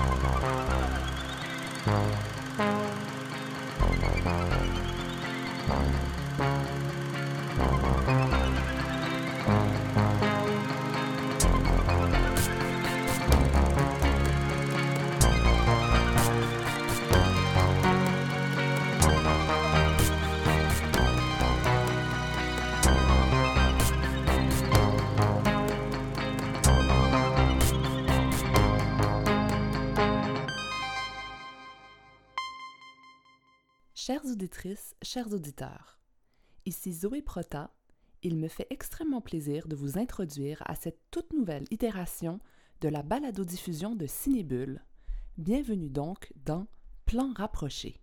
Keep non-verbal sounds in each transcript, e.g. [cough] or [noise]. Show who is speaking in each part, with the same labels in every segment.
Speaker 1: Oh, no. Auditrices, chers auditeurs, ici Zoé Prota. Il me fait extrêmement plaisir de vous introduire à cette toute nouvelle itération de la balado-diffusion de Cinébule. Bienvenue donc dans Plan rapproché.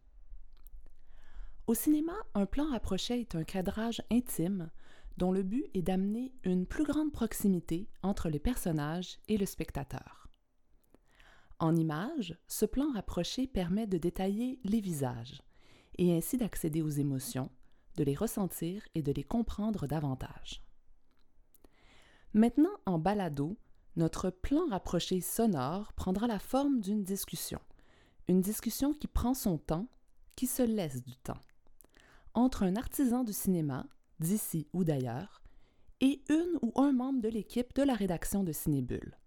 Speaker 1: Au cinéma, un plan rapproché est un cadrage intime dont le but est d'amener une plus grande proximité entre les personnages et le spectateur. En image, ce plan rapproché permet de détailler les visages, et ainsi d'accéder aux émotions, de les ressentir et de les comprendre davantage. Maintenant, en balado, notre plan rapproché sonore prendra la forme d'une discussion, une discussion qui prend son temps, qui se laisse du temps, entre un artisan du cinéma, d'ici ou d'ailleurs, et une ou un membre de l'équipe de la rédaction de Cinébule.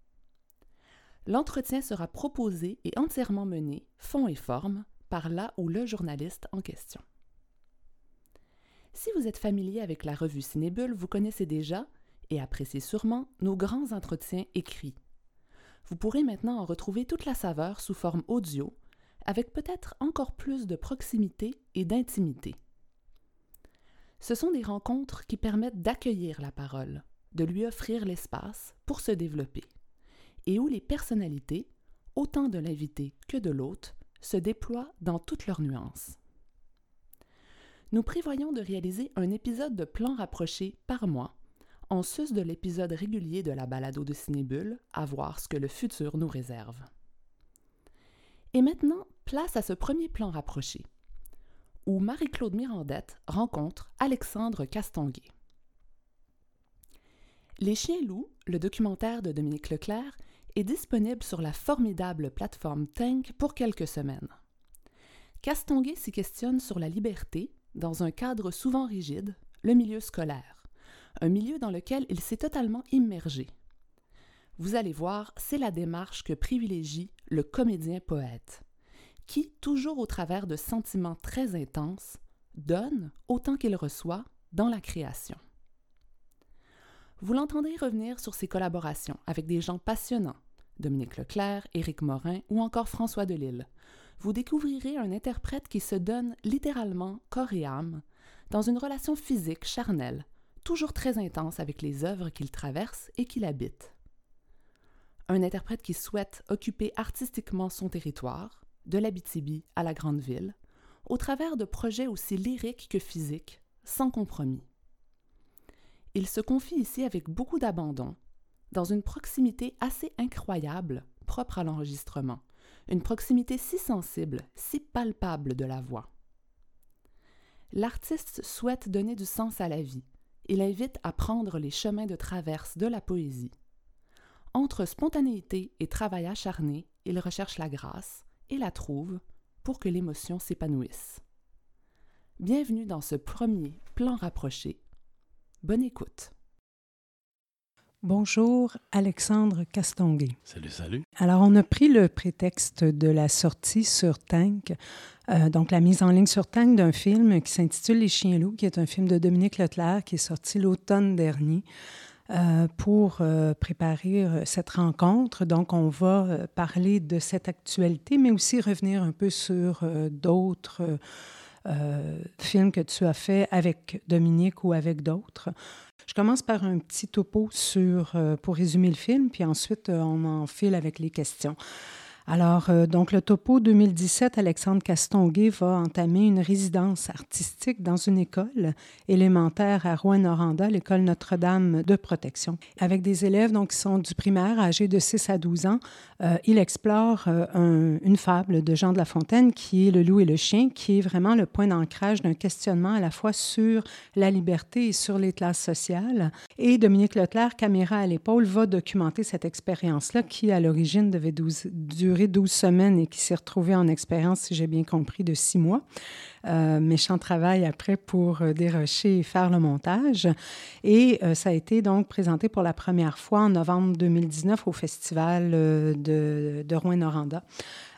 Speaker 1: L'entretien sera proposé et entièrement mené, fond et forme, par là ou le journaliste en question. Si vous êtes familier avec la revue Cinébule, vous connaissez déjà et appréciez sûrement nos grands entretiens écrits. Vous pourrez maintenant en retrouver toute la saveur sous forme audio, avec peut-être encore plus de proximité et d'intimité. Ce sont des rencontres qui permettent d'accueillir la parole, de lui offrir l'espace pour se développer, et où les personnalités, autant de l'invité que de l'hôte, se déploient dans toutes leurs nuances. Nous prévoyons de réaliser un épisode de plan rapproché par mois, en sus de l'épisode régulier de la balado de Cinébule, à voir ce que le futur nous réserve. Et maintenant, place à ce premier plan rapproché, où Marie-Claude Mirandette rencontre Alexandre Castonguay. Les chiens loups, le documentaire de Dominique Leclerc, est disponible sur la formidable plateforme Tank pour quelques semaines. Castonguay s'y questionne sur la liberté, dans un cadre souvent rigide, le milieu scolaire, un milieu dans lequel il s'est totalement immergé. Vous allez voir, c'est la démarche que privilégie le comédien-poète, qui, toujours au travers de sentiments très intenses, donne autant qu'il reçoit dans la création. Vous l'entendrez revenir sur ses collaborations avec des gens passionnants, Dominique Leclerc, Éric Morin ou encore François Delille. Vous découvrirez un interprète qui se donne littéralement corps et âme dans une relation physique charnelle, toujours très intense avec les œuvres qu'il traverse et qu'il habite. Un interprète qui souhaite occuper artistiquement son territoire, de l'Abitibi à la grande ville, au travers de projets aussi lyriques que physiques, sans compromis. Il se confie ici avec beaucoup d'abandon, dans une proximité assez incroyable, propre à l'enregistrement, une proximité si sensible, si palpable de la voix. L'artiste souhaite donner du sens à la vie. Il invite à prendre les chemins de traverse de la poésie. Entre spontanéité et travail acharné, il recherche la grâce et la trouve pour que l'émotion s'épanouisse. Bienvenue dans ce premier plan rapproché Bonne écoute.
Speaker 2: Bonjour, Alexandre Castonguay.
Speaker 3: Salut, salut.
Speaker 2: Alors, on a pris le prétexte de la sortie sur Tank, euh, donc la mise en ligne sur Tank d'un film qui s'intitule Les Chiens loups, qui est un film de Dominique Leclerc qui est sorti l'automne dernier. Euh, pour euh, préparer cette rencontre. Donc, on va parler de cette actualité, mais aussi revenir un peu sur d'autres euh, film que tu as fait avec Dominique ou avec d'autres. Je commence par un petit topo sur, euh, pour résumer le film, puis ensuite euh, on en file avec les questions. Alors, euh, donc, le topo 2017, Alexandre Castonguay va entamer une résidence artistique dans une école élémentaire à Rouen-Noranda, l'école Notre-Dame de protection. Avec des élèves donc, qui sont du primaire, âgés de 6 à 12 ans, euh, il explore euh, une fable de Jean de La Fontaine qui est Le loup et le chien, qui est vraiment le point d'ancrage d'un questionnement à la fois sur la liberté et sur les classes sociales. Et Dominique Leclerc, caméra à l'épaule, va documenter cette expérience-là qui, à l'origine, devait durer duré 12 semaines et qui s'est retrouvé en expérience, si j'ai bien compris, de six mois. Euh, méchant travail après pour euh, dérocher et faire le montage. Et euh, ça a été donc présenté pour la première fois en novembre 2019 au Festival de, de Rouen-Noranda.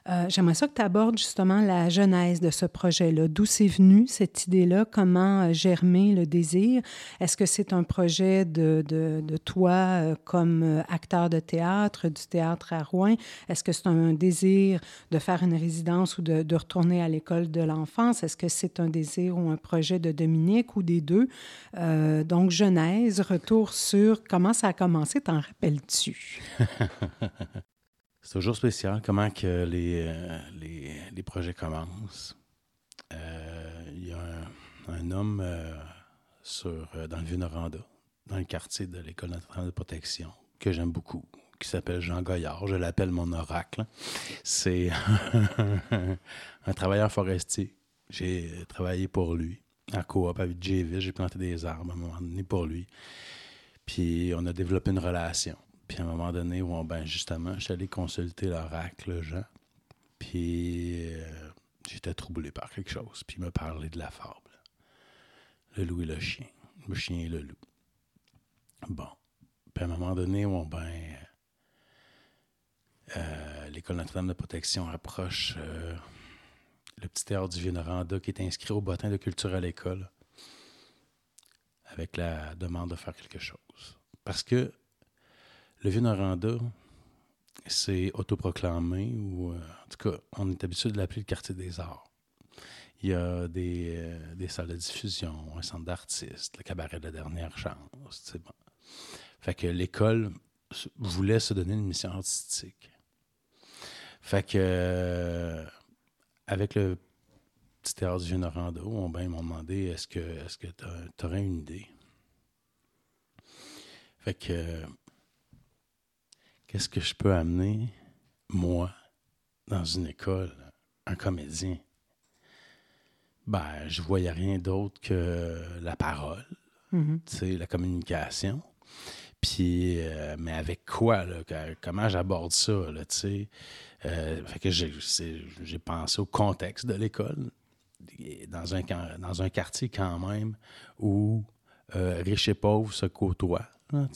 Speaker 2: Euh, j'aimerais ça que tu abordes justement la genèse de ce projet-là. D'où c'est venu cette idée-là? Comment euh, germer le désir? Est-ce que c'est un projet de, de, de toi euh, comme acteur de théâtre, du théâtre à Rouen? Est-ce que c'est un désir de faire une résidence ou de, retourner à l'école de l'enfance? Est-ce que c'est un désir ou un projet de Dominique ou des deux? Donc, genèse, retour sur comment ça a commencé, t'en rappelles-tu? [laughs]
Speaker 3: C'est toujours spécial comment que les, euh, les, les, projets commencent. Euh, il y a un, homme euh, sur, dans le Vieux-Noranda, dans le quartier de l'École nationale de protection, que j'aime beaucoup, qui s'appelle Jean Goyard. Je l'appelle mon oracle. C'est [laughs] un travailleur forestier. J'ai travaillé pour lui en coop avec JV. J'ai planté des arbres à un moment donné pour lui. Puis on a développé une relation. Puis à un moment donné, où ben justement, je suis allé consulter l'oracle Jean. Puis euh, j'étais troublé par quelque chose. Puis il m'a parlé de la fable. Le loup et le chien. Le chien et le loup. Bon. Puis à un moment donné, où ben euh, l'École nationale de protection approche euh, le petit théâtre du Vieux-Noranda qui est inscrit au bottin de culture à l'école avec la demande de faire quelque chose. Parce que le Vieux-Noranda, c'est autoproclamé, ou euh, en tout cas, on est habitué de l'appeler le quartier des arts. Il y a des, euh, des salles de diffusion, un centre d'artistes, le cabaret de la dernière chance. Fait que l'école voulait se donner une mission artistique. Fait que, euh, avec le petit théâtre du Vieux-Noranda, on ben, m'ont demandé est-ce que est-ce que tu aurais une idée? Fait que qu'est-ce que je peux amener, moi, dans une école, un comédien? Ben, je voyais rien d'autre que la parole, tu sais, la communication. Puis, euh, mais avec quoi, là, comment j'aborde ça, là, tu sais? Euh, fait que j'ai pensé au contexte de l'école, un, dans un quartier quand même où euh, riches et pauvres se côtoient.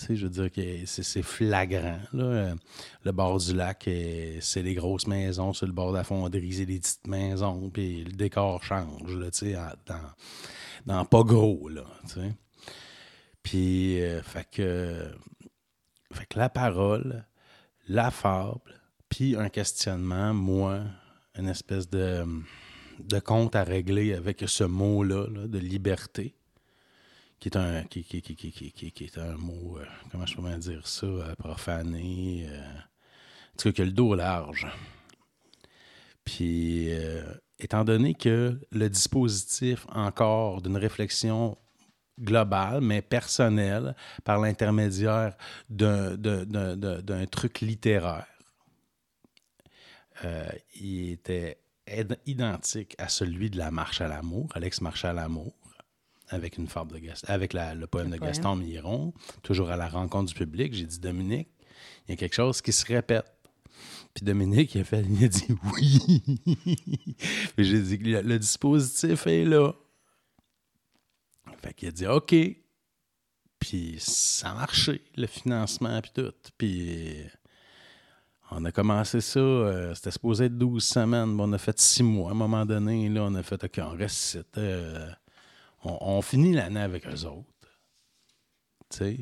Speaker 3: je veux dire que c'est flagrant. Là. Euh, Le bord du lac, euh, c'est les grosses maisons. Sur le bord de la fonderie, c'est des petites maisons. Puis le décor change, dans, dans pas gros, là. Puis, euh, fait que, fait que la parole, la fable, puis un questionnement, moi, une espèce de, de compte à régler avec ce mot-là, là, de liberté, qui est un, qui, qui, qui, qui, qui, qui- qui est un mot, euh, comment je peux bien dire ça, euh, profané, euh, en tout cas, que le dos large. Puis, étant donné que le dispositif encore d'une réflexion globale, mais personnelle, par l'intermédiaire d'un, truc littéraire, il était id- identique à celui de la Marche à l'amour, Alex Marche à l'amour, avec une fable de Gaston, avec la- le poème
Speaker 2: Le
Speaker 3: de
Speaker 2: poème.
Speaker 3: Gaston Miron, toujours à la rencontre du public. J'ai dit Dominique, il y a quelque chose qui se répète. Puis Dominique, il a, fait, il a dit [laughs] oui. Puis j'ai dit le, le dispositif est là. Fait qu'il a dit OK. Puis ça a marché, le financement, puis tout. Puis on a commencé ça, euh, c'était supposé être 12 semaines, mais on a fait 6 mois. À un moment donné, là, on a fait OK, on reste. Euh, on, finit l'année avec eux autres.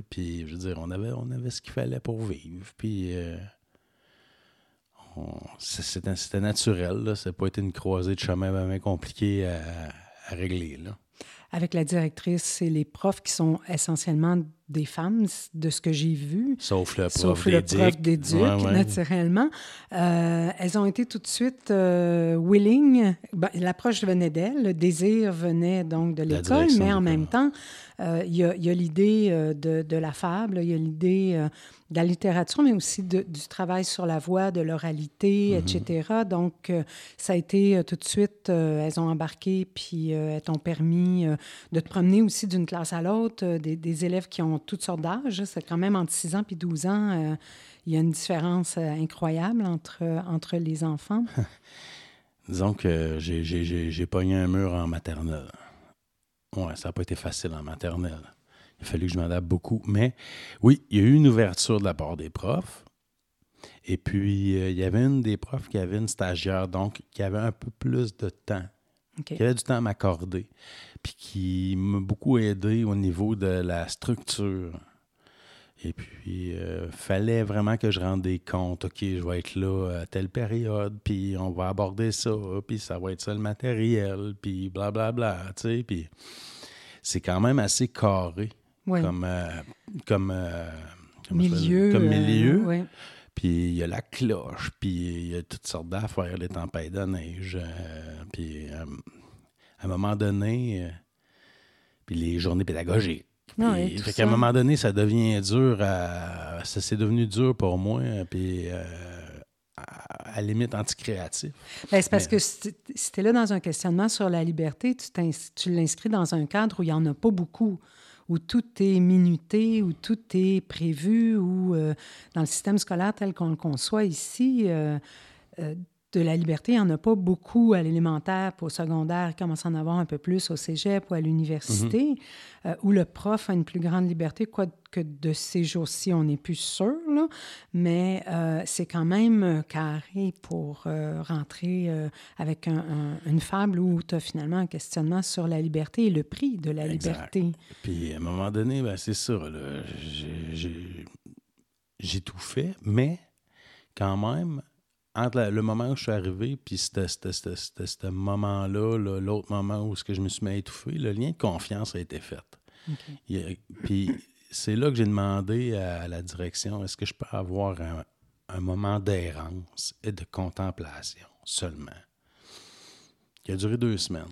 Speaker 3: Puis je veux dire, on avait, on avait ce qu'il fallait pour vivre. Puis euh, c'est- c'était naturel. Ça n'a pas été une croisée de chemin vraiment compliquée à, à régler, là.
Speaker 2: Avec la directrice et les profs qui sont essentiellement des femmes, de ce que j'ai vu.
Speaker 3: Sauf le prof
Speaker 2: Sauf le prof d'éduc,
Speaker 3: Ouais, ouais.
Speaker 2: naturellement. Euh, elles ont été tout de suite euh, willing. Ben, L'approche venait d'elles, le désir venait donc de l'école, mais en même temps, euh, il y a, il y a l'idée de, de la fable, il y a l'idée de la littérature, mais aussi de- du travail sur la voix, de l'oralité,
Speaker 3: Mhm.
Speaker 2: etc. Donc, euh, ça a été euh, tout de suite, euh, elles ont embarqué, puis elles t'ont permis de te promener aussi d'une classe à l'autre, des, des élèves qui ont toutes sortes d'âges. C'est quand même entre 6 ans et 12 ans, euh, il y a une différence euh, incroyable entre, entre les enfants. [laughs]
Speaker 3: Disons que j'ai pogné un mur en maternelle. Ouais, ça n'a pas été facile en maternelle. Il a fallu que je m'adapte beaucoup. Mais oui, il y a eu une ouverture de la part des profs. Et puis, il y avait une des profs qui avait une stagiaire, donc qui avait un peu plus de temps qui avait du temps à m'accorder, puis qui m'a beaucoup aidé au niveau de la structure. Et puis, il euh, fallait vraiment que je rende des comptes. OK, je vais être là à telle période, puis on va aborder ça, puis ça va être ça le matériel, puis blablabla, tu sais. Puis c'est quand même assez carré comme, euh, comme, euh,
Speaker 2: milieu.
Speaker 3: Comme milieu. Puis il y a la cloche, puis il y a toutes sortes d'affaires, les tempêtes de neige. Euh, puis euh, à un moment donné, euh, puis les journées pédagogiques.
Speaker 2: Ah
Speaker 3: fait qu'à un moment donné, ça devient dur à. Ça s'est devenu dur pour moi, puis à, la limite anti-créatif.
Speaker 2: Ben, c'est parce que si tu es là dans un questionnement sur la liberté, tu, tu l'inscris dans un cadre où il n'y en a pas beaucoup où tout est minuté, où tout est prévu, où euh, dans le système scolaire tel qu'on le conçoit ici, euh, euh, de la liberté, il n'y en a pas beaucoup à l'élémentaire, au secondaire, il commence à en avoir un peu plus au cégep ou à l'université, mhm. euh, où le prof a une plus grande liberté, quoi que de ces jours-ci, on n'est plus sûr, là, mais euh, c'est quand même carré pour euh, rentrer avec une fable où tu as finalement un questionnement sur la liberté et le prix de la liberté.
Speaker 3: Puis à un moment donné, ben, c'est ça, j'ai tout fait, mais quand même, entre le moment où je suis arrivé puis ce moment-là, l'autre moment où je me suis mis à étouffer, le lien de confiance a été fait. puis c'est là que j'ai demandé à, la direction est-ce que je peux avoir un, moment d'errance et de contemplation seulement? Qui a duré deux semaines.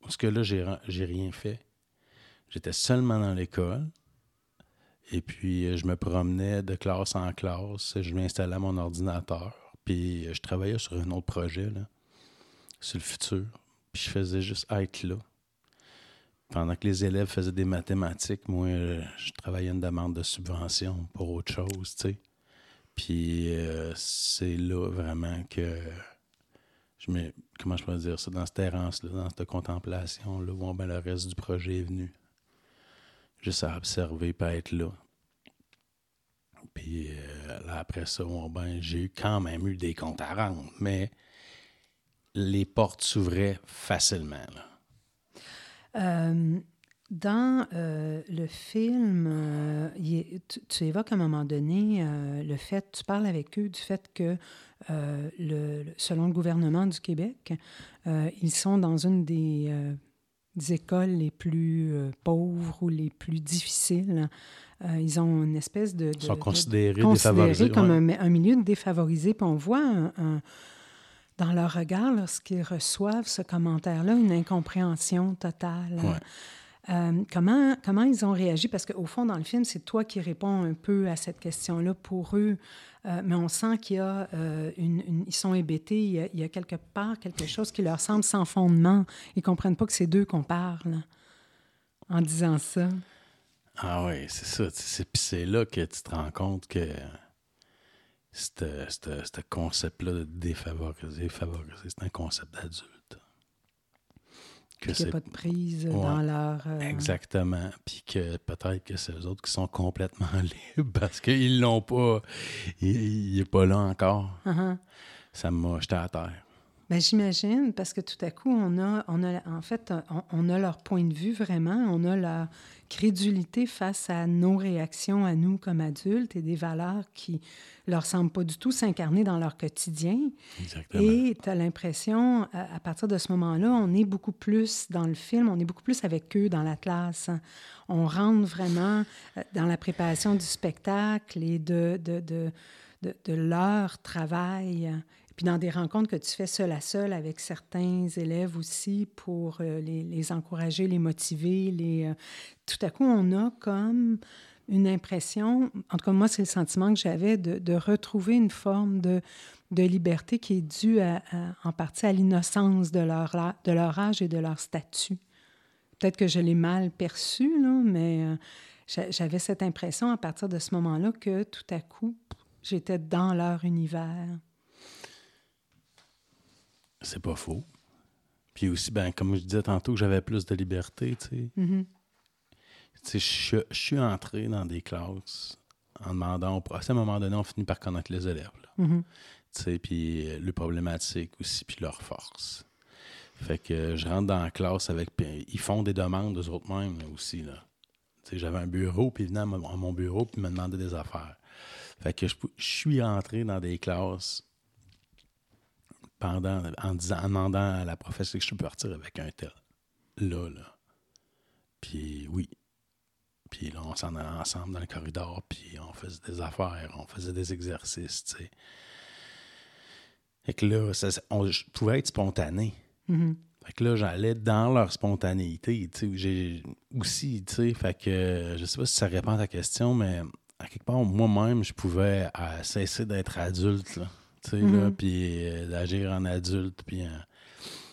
Speaker 3: Parce que là, j'ai rien fait. J'étais seulement dans l'école. Et puis, je me promenais de classe en classe. Je m'installais à mon ordinateur. Puis euh, je travaillais sur un autre projet, là, sur le futur. Puis je faisais juste être là. Pendant que les élèves faisaient des mathématiques, moi, euh, je travaillais une demande de subvention pour autre chose, tu sais. Puis euh, c'est là vraiment que je me. Comment je pourrais dire ça? Dans cette errance-là, dans cette contemplation-là, où ben, le reste du projet est venu. Juste à observer, pas être là. Puis euh, là, après ça, ben, j'ai quand même eu des comptes à rendre, mais les portes s'ouvraient facilement.
Speaker 2: Euh, dans euh, le film, tu, évoques à un moment donné le fait, tu parles avec eux du fait que, selon le gouvernement du Québec, ils sont dans une des écoles les plus pauvres ou les plus difficiles euh, ils ont une espèce de...
Speaker 3: ils sont considérés,
Speaker 2: comme un, milieu défavorisé. Puis on voit dans leur regard, lorsqu'ils reçoivent ce commentaire-là, une incompréhension totale. Euh, comment, comment ils ont réagi? Parce qu'au fond, dans le film, c'est toi qui réponds un peu à cette question-là pour eux. Euh, mais on sent qu'il y a une, Ils sont hébétés. Il y, a, il y, a, quelque part quelque chose qui leur semble sans fondement. Ils ne comprennent pas que c'est d'eux qu'on parle en disant ça.
Speaker 3: Ah oui, c'est ça. Puis c'est là que tu te rends compte que ce concept-là de défavoriser, favoriser, c'est un concept d'adulte.
Speaker 2: Que qu'il n'y a pas de prise dans leur... Euh,
Speaker 3: exactement. Puis que peut-être que c'est eux autres qui sont complètement [laughs] libres parce qu'ils l'ont pas... Il n'est pas là encore. Uh-huh. Ça m'a jeté à terre.
Speaker 2: Bien, j'imagine, parce que tout à coup, on a, on a en fait, on, a leur point de vue vraiment, on a leur crédulité face à nos réactions à nous comme adultes et des valeurs qui leur semblent pas du tout s'incarner dans leur quotidien.
Speaker 3: Exactement.
Speaker 2: Et tu as l'impression, à, partir de ce moment-là, on est beaucoup plus dans le film, on est beaucoup plus avec eux dans la classe. On rentre vraiment euh, dans la préparation du spectacle et de, de, de, de, de leur travail puis dans des rencontres que tu fais seul à seul avec certains élèves aussi pour euh, les, encourager, les motiver, les, euh, tout à coup, on a comme une impression, en tout cas moi, c'est le sentiment que j'avais de, retrouver une forme de, liberté qui est due en partie à l'innocence de leur, de leur âge et de leur statut. Peut-être que je l'ai mal perçu, là, mais... Euh, j'avais cette impression à partir de ce moment-là que tout à coup, j'étais dans leur univers.
Speaker 3: C'est pas faux. Puis aussi, ben, comme je disais tantôt, que j'avais plus de liberté, tu sais.
Speaker 2: Mm-hmm.
Speaker 3: Je suis entré dans des classes en demandant, à un moment donné, on finit par connaître les élèves.
Speaker 2: Mm-hmm.
Speaker 3: Tu sais, puis euh, les problématiques aussi, puis leurs forces. Fait que je rentre dans la classe avec. ils font des demandes eux autres mêmes aussi. Là. J'avais un bureau, puis ils venaient à mon bureau, puis ils me demandaient des affaires. Fait que je, suis entré dans des classes pendant, en, disant, en demandant à la professeure que je peux partir avec un tel. Là, là. Puis oui. Puis là, on s'en allait ensemble dans le corridor, puis on faisait des affaires, on faisait des exercices, tu sais. Fait que là, ça, on, je pouvais être spontané.
Speaker 2: Mm-hmm.
Speaker 3: Fait que là, j'allais dans leur spontanéité, tu sais, j'ai aussi, tu sais, fait que je sais pas si ça répond à ta question, mais à quelque part, moi-même, je pouvais euh, cesser d'être adulte, là, tu sais, là,
Speaker 2: Mhm.
Speaker 3: puis euh, d'agir en adulte, puis euh,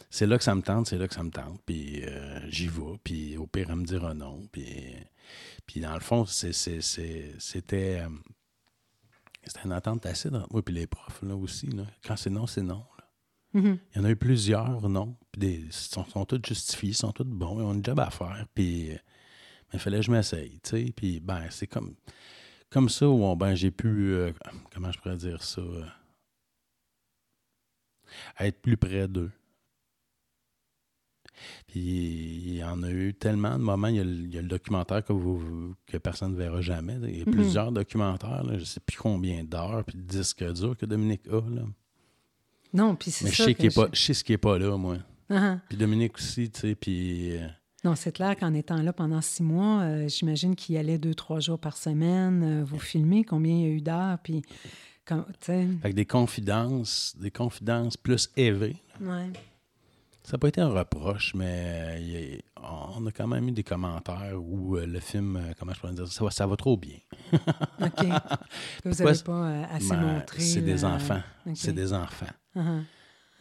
Speaker 3: c'est là que ça me tente, c'est là que ça me tente, puis euh, j'y vais, puis au pire, elle me dira non, puis, puis dans le fond, c'était c'était une attente tacite entre moi et les profs, là, aussi, là. Quand c'est non, c'est non, là.
Speaker 2: Mhm.
Speaker 3: Il y en a eu plusieurs, non. Puis des, ils sont, sont tous justifiés, ils sont tous bons, ils ont une job à faire. Puis, mais il fallait que je m'essaye, tu sais. Puis, ben, c'est comme, comme ça où on- ben, j'ai pu, euh, comment je pourrais dire ça, euh, être plus près d'eux. Puis, il y en a eu tellement de moments. Il y a le, il y a le documentaire que, vous, que personne ne verra jamais. Il y a
Speaker 2: Mhm.
Speaker 3: plusieurs documentaires, là, je ne sais plus combien d'heures, puis de disques durs que Dominique a. Là.
Speaker 2: Non, puis c'est
Speaker 3: Mais je
Speaker 2: ça.
Speaker 3: sais, qu'il pas,
Speaker 2: je-
Speaker 3: sais ce qui n'est pas là, moi.
Speaker 2: Ah,
Speaker 3: Puis Dominique aussi, tu sais, puis... euh,
Speaker 2: Non, c'est clair qu'en étant là pendant six mois, euh, j'imagine qu'il y allait deux, trois jours par semaine. euh, vous filmez combien il y a eu d'heures, puis
Speaker 3: fait que des confidences, des confidences plus élevées.
Speaker 2: ouais.
Speaker 3: Ça n'a pas été un reproche, mais euh, il y a- on a quand même eu des commentaires où euh, le film, euh, comment je pourrais dire, ça va, ça va trop bien.
Speaker 2: OK. [laughs] Vous n'avez
Speaker 3: c'est-
Speaker 2: pas assez
Speaker 3: Ben,
Speaker 2: montré.
Speaker 3: c'est des enfants. C'est des enfants.
Speaker 2: Ah, ah.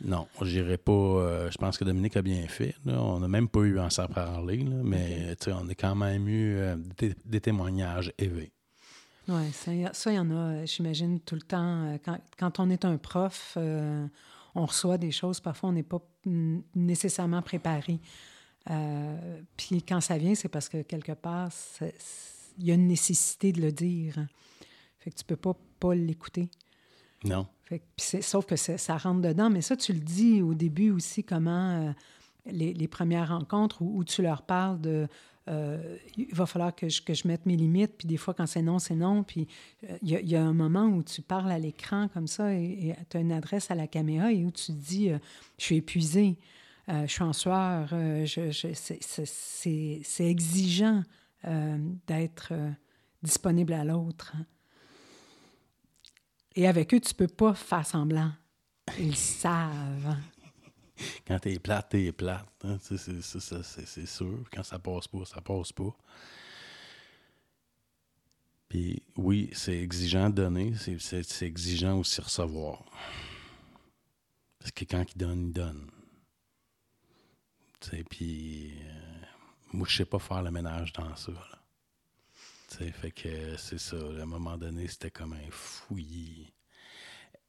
Speaker 3: Non, j'irai pas. euh, je pense que Dominique a bien fait. là. On n'a même pas eu à s'en parler, là, mais on a quand même eu euh, des, des témoignages élevés.
Speaker 2: Oui, ça, il y en a, euh, j'imagine, tout le temps. euh, Quand, quand on est un prof, euh, on reçoit des choses, parfois on n'est pas nécessairement préparé. Euh, puis quand ça vient, c'est parce que quelque part, il y a une nécessité de le dire. Fait que tu peux pas pas l'écouter.
Speaker 3: Non.
Speaker 2: Fait que- sauf que ça rentre dedans. Mais ça, tu le dis au début aussi, comment euh, les, les premières rencontres où, où tu leur parles de euh, il va falloir que je, que je mette mes limites, puis des fois, quand c'est non, c'est non. Puis euh, il y, a- un moment où tu parles à l'écran comme ça et tu as une adresse à la caméra et où tu dis euh, Je suis épuisé, je suis en sueur, je, c'est- exigeant d'être disponible à l'autre. Et avec eux, tu peux pas faire semblant. Ils savent. [laughs]
Speaker 3: Quand t'es plate, t'es plate. hein. C'est sûr. Quand ça passe pas, ça passe pas. Puis oui, c'est exigeant de donner, c'est- exigeant aussi recevoir. Parce que quand il donne, il donne. Puis euh, moi, je sais pas faire le ménage dans ça. là. Fait que c'est ça. à un moment donné, c'était comme un fouillis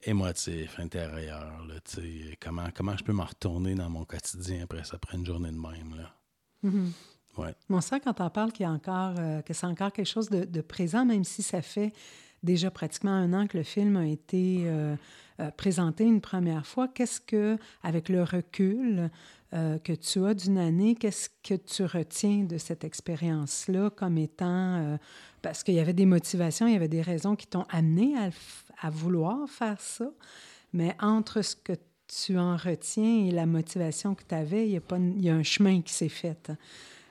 Speaker 3: émotif, intérieur. Là, tu sais, comment, comment je peux m'en retourner dans mon quotidien après ça, après une journée de même. Là?
Speaker 2: Mhm.
Speaker 3: Ouais.
Speaker 2: Mais on sent quand on parle qu'il y a encore, euh, que c'est encore quelque chose de, de présent, même si ça fait déjà pratiquement un an que le film a été euh, euh, présenté une première fois. Qu'est-ce que, avec le recul que tu as d'une année, qu'est-ce que tu retiens de cette expérience-là comme étant... parce qu'il y avait des motivations, il y avait des raisons qui t'ont amené à, le f- à vouloir faire ça, mais entre ce que tu en retiens et la motivation que tu avais, il y, a pas, une- il y a un chemin qui s'est fait.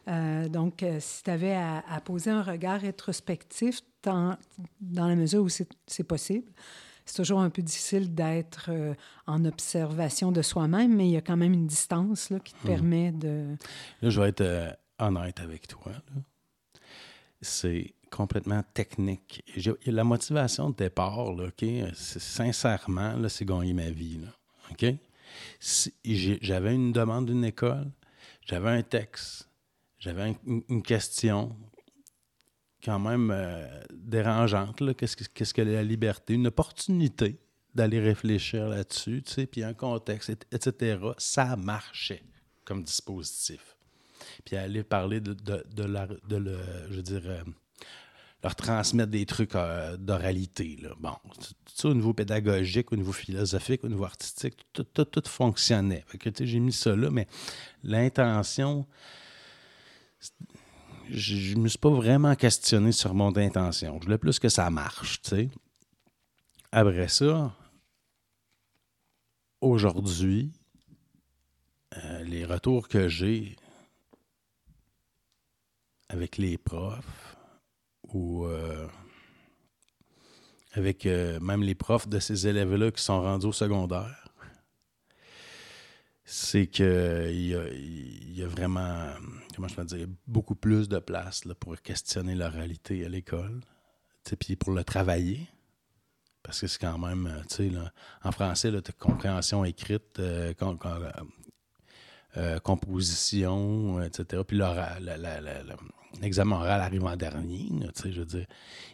Speaker 2: Euh, donc, euh, si tu avais à, à poser un regard rétrospectif dans, dans la mesure où c'est possible, c'est toujours un peu difficile d'être euh, en observation de soi-même, mais il y a quand même une distance là, qui te
Speaker 3: Mhm.
Speaker 2: permet de...
Speaker 3: Là, je vais être honnête avec toi. C'est complètement technique. La motivation de départ, là, sincèrement, c'est gagner ma vie. J'avais une demande d'une école, j'avais un texte, j'avais un- une, question quand même euh, dérangeante. Qu'est-ce que, qu'est-ce que la liberté? Une opportunité d'aller réfléchir là-dessus, puis un contexte, etc. Ça marchait comme dispositif. Puis aller parler de, de, de, la, je veux euh, leur transmettre des trucs euh, d'oralité. Bon, tout au niveau pédagogique, au niveau philosophique, au niveau artistique, tout, tout, tout fonctionnait. Fait que, j'ai mis ça là, mais l'intention, je ne me suis pas vraiment questionné sur mon intention. Je voulais plus que ça marche, tu sais. Après ça, aujourd'hui, euh, les retours que j'ai avec les profs ou euh, avec euh, même les profs de ces élèves-là qui sont rendus au secondaire, c'est qu'il y a, y a vraiment, comment je dire, beaucoup plus de place là, pour questionner la réalité à l'école, puis pour le travailler. Parce que c'est quand même, euh, tu sais, en français, tu as compréhension écrite, composition, etc. Puis l'examen oral arrive en dernier, je veux dire.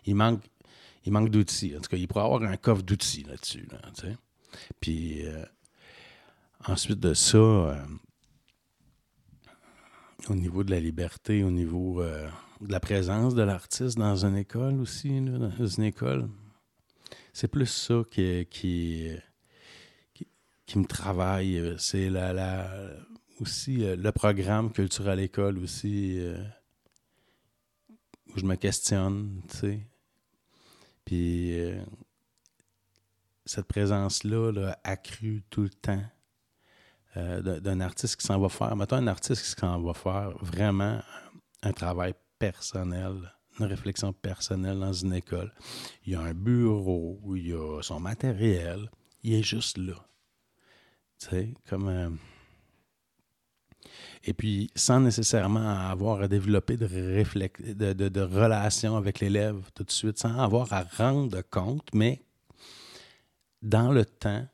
Speaker 3: Il manque, il manque d'outils. En tout cas, il pourrait avoir un coffre d'outils là-dessus, sais. Puis Ensuite de ça, euh, au niveau de la liberté, au niveau euh, de la présence de l'artiste dans une école aussi, dans une école, c'est plus ça qui, qui, qui, me travaille. C'est la, aussi euh, le programme culturel à l'école aussi, où je me questionne, tu sais. Puis cette présence-là là, accrue tout le temps. Euh, d'un artiste qui s'en va faire, mettons un artiste qui s'en va faire vraiment un travail personnel, une réflexion personnelle dans une école. Il y a un bureau, il y a son matériel, il est juste là. Tu sais, comme. Euh, et puis, sans nécessairement avoir à développer de, de, de, de relations avec l'élève tout de suite, sans avoir à rendre compte, mais dans le temps,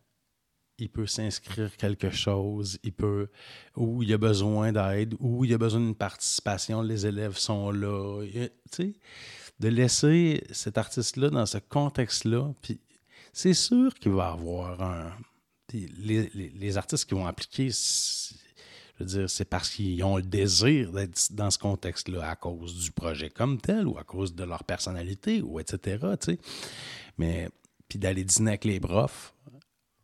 Speaker 3: il peut s'inscrire quelque chose, il peut, ou il a besoin d'aide, ou il a besoin d'une participation, les élèves sont là. Tu sais, de laisser cet artiste-là dans ce contexte-là, puis c'est sûr qu'il va avoir un. Les, les, artistes qui vont appliquer, je veux dire, c'est parce qu'ils ont le désir d'être dans ce contexte-là à cause du projet comme tel ou à cause de leur personnalité ou etc. Mais puis d'aller dîner avec les profs,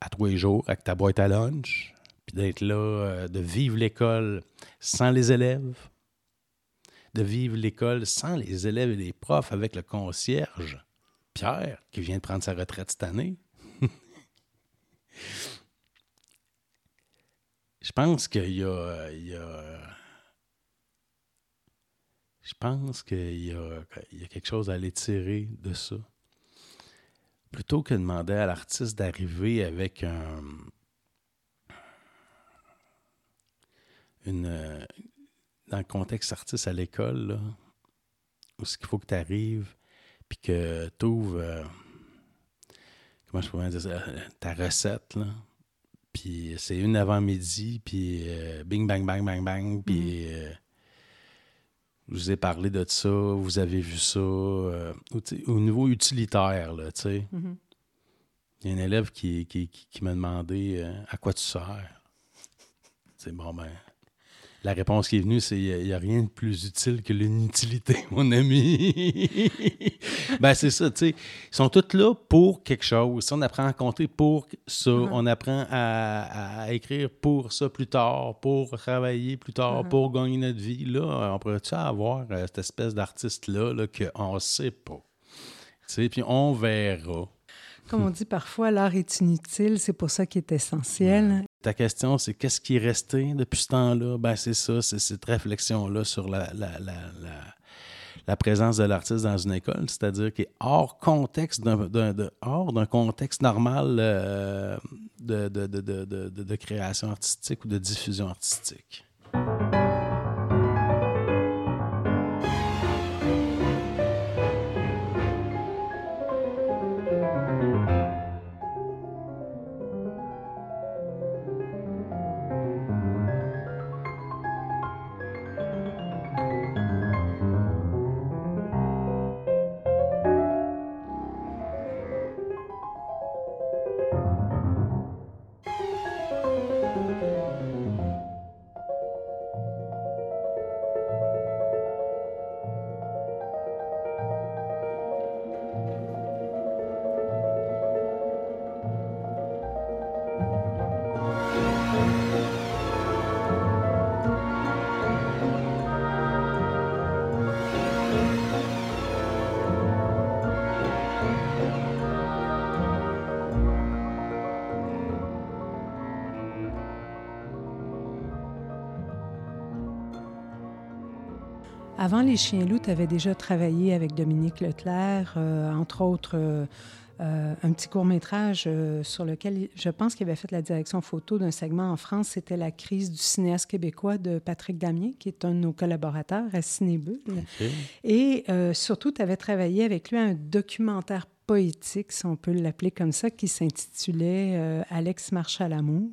Speaker 3: à tous les jours avec ta boîte à lunch, puis d'être là, euh, de vivre l'école sans les élèves, de vivre l'école sans les élèves et les profs avec le concierge, Pierre, qui vient de prendre sa retraite cette année. [laughs] Je pense qu'il y a, je pense qu'il y, y a, quelque chose à aller tirer de ça plutôt que de demander à l'artiste d'arriver avec un, une, euh, dans le contexte artiste à l'école, où ce qu'il faut que tu arrives, puis que tu ouvres, euh, comment je pourrais dire ça, ta recette, là. Puis c'est une avant-midi, puis euh, bing, bang, bang, bang, bang, puis mm-hmm. Je vous ai parlé de ça, vous avez vu ça. Euh, au, niveau utilitaire, là, tu sais. Mm-hmm. Il y a un élève qui, qui, qui, m'a demandé euh, à quoi tu sers? C'est bon, ben, la réponse qui est venue, c'est il n'y a, rien de plus utile que l'inutilité, [laughs] mon ami. ben, c'est ça, tu sais. Ils sont tous là pour quelque chose. on apprend à compter pour ça, uh-huh. on apprend à, écrire pour ça plus tard, pour travailler plus tard, uh-huh. pour gagner notre vie. Là, on pourrait-tu avoir euh, cette espèce d'artiste-là -là, qu'on ne sait pas? Tu sais, puis on verra.
Speaker 2: Comme on dit parfois, l'art est inutile, c'est pour ça qu'il est essentiel.
Speaker 3: Ta question, c'est qu'est-ce qui est resté depuis ce temps-là? Ben, c'est ça, c'est cette réflexion-là sur la, présence de l'artiste dans une école, c'est-à-dire qu'il est hors contexte, d'un, hors d'un contexte normal euh, de, de création artistique ou de diffusion artistique.
Speaker 2: Avant Les Chiens Loups, tu avais déjà travaillé avec Dominique Leclerc, euh, entre autres euh, euh, un petit court-métrage sur lequel je pense qu'il avait fait la direction photo d'un segment en France. C'était La crise du cinéaste québécois de Patrick Damien, qui est un de nos collaborateurs à Cinébulle. Et surtout, tu avais travaillé avec lui un documentaire poétique, si on peut l'appeler comme ça, qui s'intitulait Alex marche à l'amour.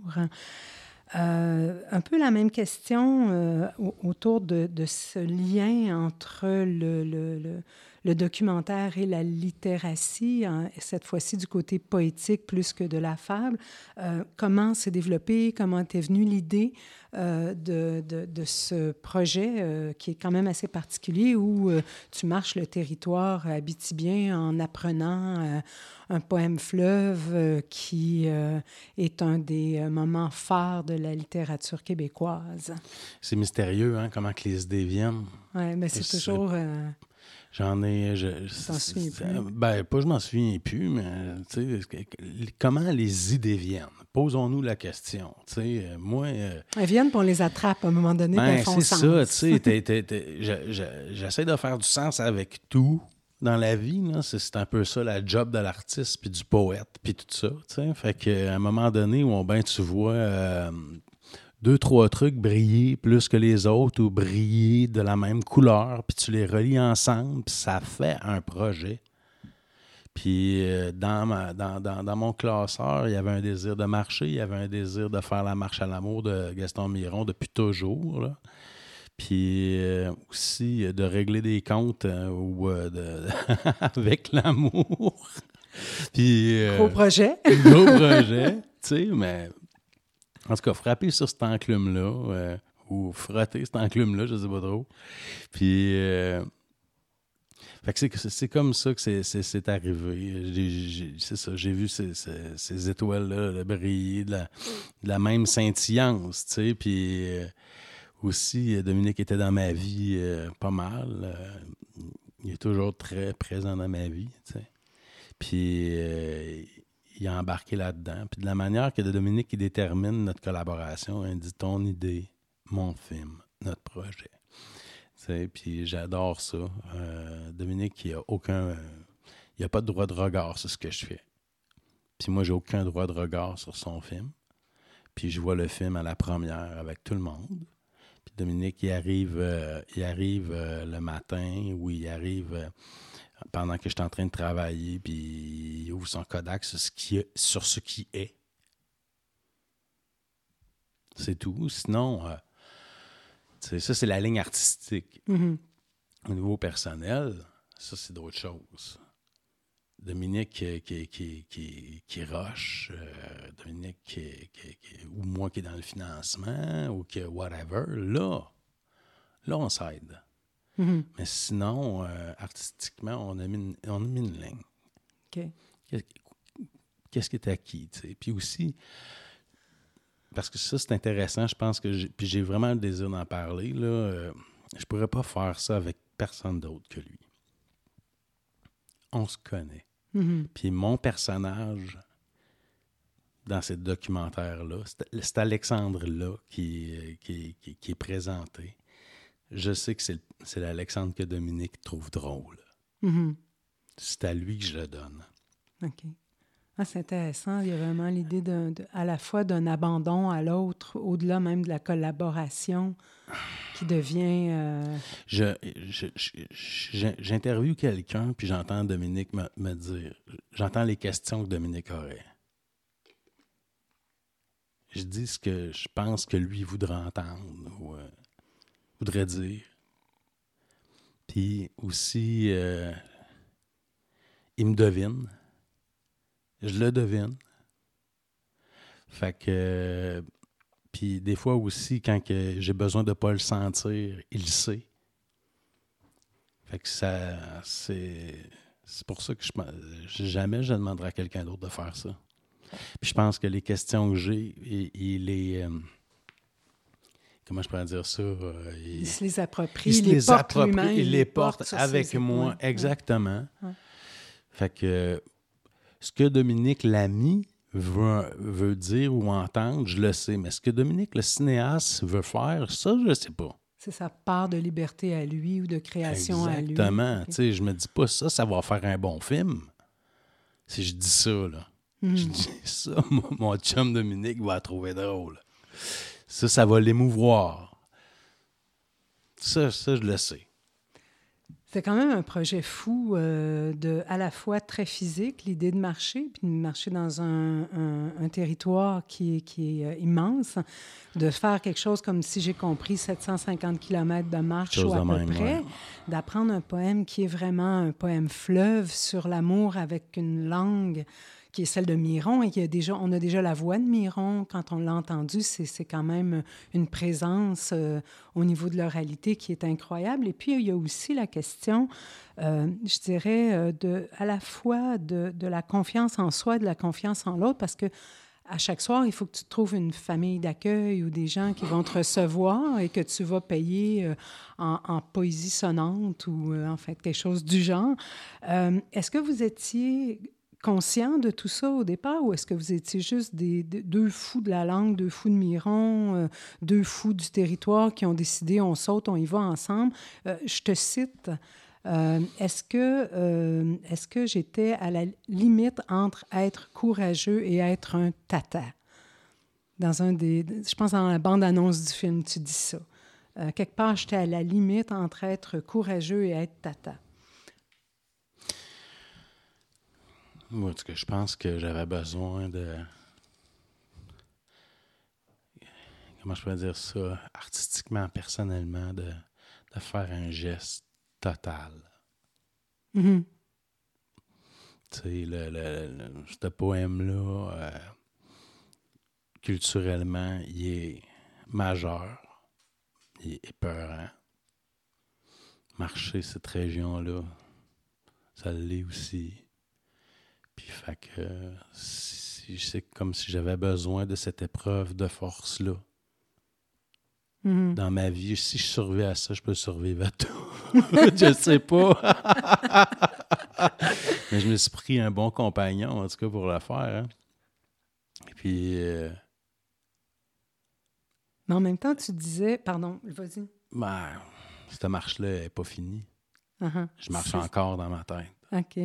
Speaker 2: Euh, un peu la même question euh, autour de, ce lien entre le, le, le, documentaire et la littératie, hein, cette fois-ci du côté poétique plus que de la fable. Euh, comment s'est développé, comment est venue l'idée de, de, de, ce projet qui est quand même assez particulier où tu marches le territoire abitibien en apprenant un poème fleuve euh, qui euh, est un des euh, moments phares de la littérature québécoise?
Speaker 3: C'est mystérieux, hein, comment que les idées viennent.
Speaker 2: Oui, mais c'est toujours...
Speaker 3: J'en ai. Je,
Speaker 2: souviens plus?
Speaker 3: Ben, pas je m'en souviens plus, mais comment les idées viennent? Posons-nous la question. sais, moi.
Speaker 2: Elles viennent, pour on les attrape à un moment donné,
Speaker 3: ben, C'est ça, tu sais. [laughs] J'essaie de faire du sens avec tout dans la vie. C'est un peu ça, la job de l'artiste, puis du poète, puis tout ça. T'sais. Fait qu'à un moment donné où ben, tu vois euh, deux, trois trucs briller plus que les autres ou briller de la même couleur, puis tu les relis ensemble, puis ça fait un projet. Puis euh, dans, ma, dans, dans, dans, mon classeur, il y avait un désir de marcher, il y avait un désir de faire la marche à l'amour de Gaston Miron depuis toujours. Là puis euh, aussi euh, de régler des comptes euh, ou [laughs] avec l'amour.
Speaker 2: puis gros projet.
Speaker 3: gros projet, tu sais, mais en tout cas, frapper sur cet enclume-là ou frotter cet enclume-là, je sais pas trop. Puis fait que c'est comme ça que c'est arrivé. C'est ça, j'ai vu ces, étoiles-là briller de la, même scintillance, tu sais, puis aussi, euh, Dominique était dans ma vie euh, pas mal. Euh, il est toujours très présent dans ma vie. Puis il a embarqué là-dedans. Puis de la manière que Dominique détermine notre collaboration, il dit ton idée, mon film, notre projet. puis j'adore ça. Dominique, il a aucun. il a pas de droit de regard sur ce que je fais. Puis moi, j'ai aucun droit de regard sur son film. Puis je vois le film à la première avec tout le monde. Dominique, il arrive, euh, il arrive euh, le matin ou il arrive euh, pendant que je suis en train de travailler, puis il ouvre son Kodak sur ce qui est. Sur ce qui est. C'est tout. Sinon, ça, c'est la ligne artistique.
Speaker 2: Mm-hmm.
Speaker 3: Au niveau personnel, ça, c'est d'autres choses. Dominique qui, qui, qui, qui rush, euh, Dominique qui, ou moi qui est dans le financement, ou que whatever, là, là, on s'aide.
Speaker 2: Mm-hmm.
Speaker 3: Mais sinon, euh, artistiquement, on a, mis une, on a mis une ligne. Qu'est-ce qui est acquis? Puis aussi, parce que ça, c'est intéressant, je pense que j'ai, puis j'ai vraiment le désir d'en parler, là, euh, je pourrais pas faire ça avec personne d'autre que lui. On se connaît.
Speaker 2: Mm-hmm.
Speaker 3: Puis mon personnage dans ce documentaire-là, c'est Alexandre-là qui, qui, qui, est présenté. Je sais que c'est l'Alexandre que Dominique trouve drôle.
Speaker 2: Mm-hmm.
Speaker 3: C'est à lui que je le donne.
Speaker 2: OK. Ah, c'est intéressant. Il y a vraiment l'idée à la fois d'un abandon à l'autre, au-delà même de la collaboration qui devient. Euh...
Speaker 3: J'interviewe quelqu'un, puis j'entends Dominique me, dire j'entends les questions que Dominique aurait. Je dis ce que je pense que lui voudrait entendre ou euh, voudrait dire. Puis aussi, euh, il me devine je le devine. Fait que. Puis des fois aussi, quand j'ai besoin de ne pas le sentir, il sait. Fait que ça. C'est. Pour ça que je jamais je demanderai à quelqu'un d'autre de faire ça. Puis je pense que les questions que j'ai, il, les. Euh, comment je pourrais dire ça? Euh,
Speaker 2: il, se les approprie, il, les, porte approprie,
Speaker 3: il les porte, avec moi, exactement. Fait que ce que Dominique Lamy veut, veut dire ou entendre, je le sais. Mais ce que Dominique, le cinéaste, veut faire, ça, je ne sais pas.
Speaker 2: C'est sa part de liberté à lui ou de création à lui.
Speaker 3: Exactement. Tu sais, je me dis pas ça, ça va faire un bon film. Si je dis ça, là.
Speaker 2: Mhm.
Speaker 3: Je dis ça, [laughs] mon, mon chum Dominique va la trouver drôle. Ça, ça va l'émouvoir. Ça, ça, je le sais.
Speaker 2: C'est quand même un projet fou, euh, de, à la fois très physique, l'idée de marcher, puis de marcher dans un, un- un territoire qui est, qui est euh, immense, de faire quelque chose comme, si j'ai compris, 750 km de marche ou à peu près,
Speaker 3: ouais.
Speaker 2: d'apprendre un poème qui est vraiment un poème fleuve sur l'amour avec une langue qui est celle de Miron et qui a déjà, on a déjà la voix de Miron quand on l'a entendu, c'est quand même une présence euh, au niveau de l'oralité qui est incroyable. Et puis il y a aussi la question, euh, je dirais, euh, de, à la fois de, de la confiance en soi de la confiance en l'autre, parce que à chaque soir, il faut que tu trouves une famille d'accueil ou des gens qui vont te recevoir et que tu vas payer en, poésie sonnante ou en fait quelque chose du genre. Est-ce que vous étiez conscient de tout ça au départ ou est-ce que vous étiez juste des, deux fous de la langue, deux fous de Miron, euh, deux fous du territoire qui ont décidé on saute, on y va ensemble? Euh, je te cite. euh, est-ce que, est-ce que j'étais à la limite entre être courageux et être un tata? Dans un des, je pense dans la bande-annonce du film, tu dis ça. Quelque part, j'étais à la limite entre être courageux et être tata.
Speaker 3: Moi, cas, je pense que j'avais besoin de. Comment je peux dire ça? Artistiquement, personnellement, de, de faire un geste total.
Speaker 2: Mhm.
Speaker 3: Tu sais, le, le, le- ce poème-là, euh, culturellement, il est majeur. Il est épeurant. Marcher cette région-là, ça l'est aussi. Puis, fait que c'est comme si j'avais besoin de cette épreuve de force-là
Speaker 2: Mhm.
Speaker 3: dans ma vie. Si je survivais à ça, je peux survivre à tout. [laughs] je sais pas. [laughs] Mais je me suis pris un bon compagnon, en tout cas, pour le faire. hein. Et puis, euh,
Speaker 2: Mais en même temps, tu disais, pardon, vas-y.
Speaker 3: ben, cette marche-là n'est pas finie.
Speaker 2: Uh-huh.
Speaker 3: Je marche encore dans ma tête.
Speaker 2: OK.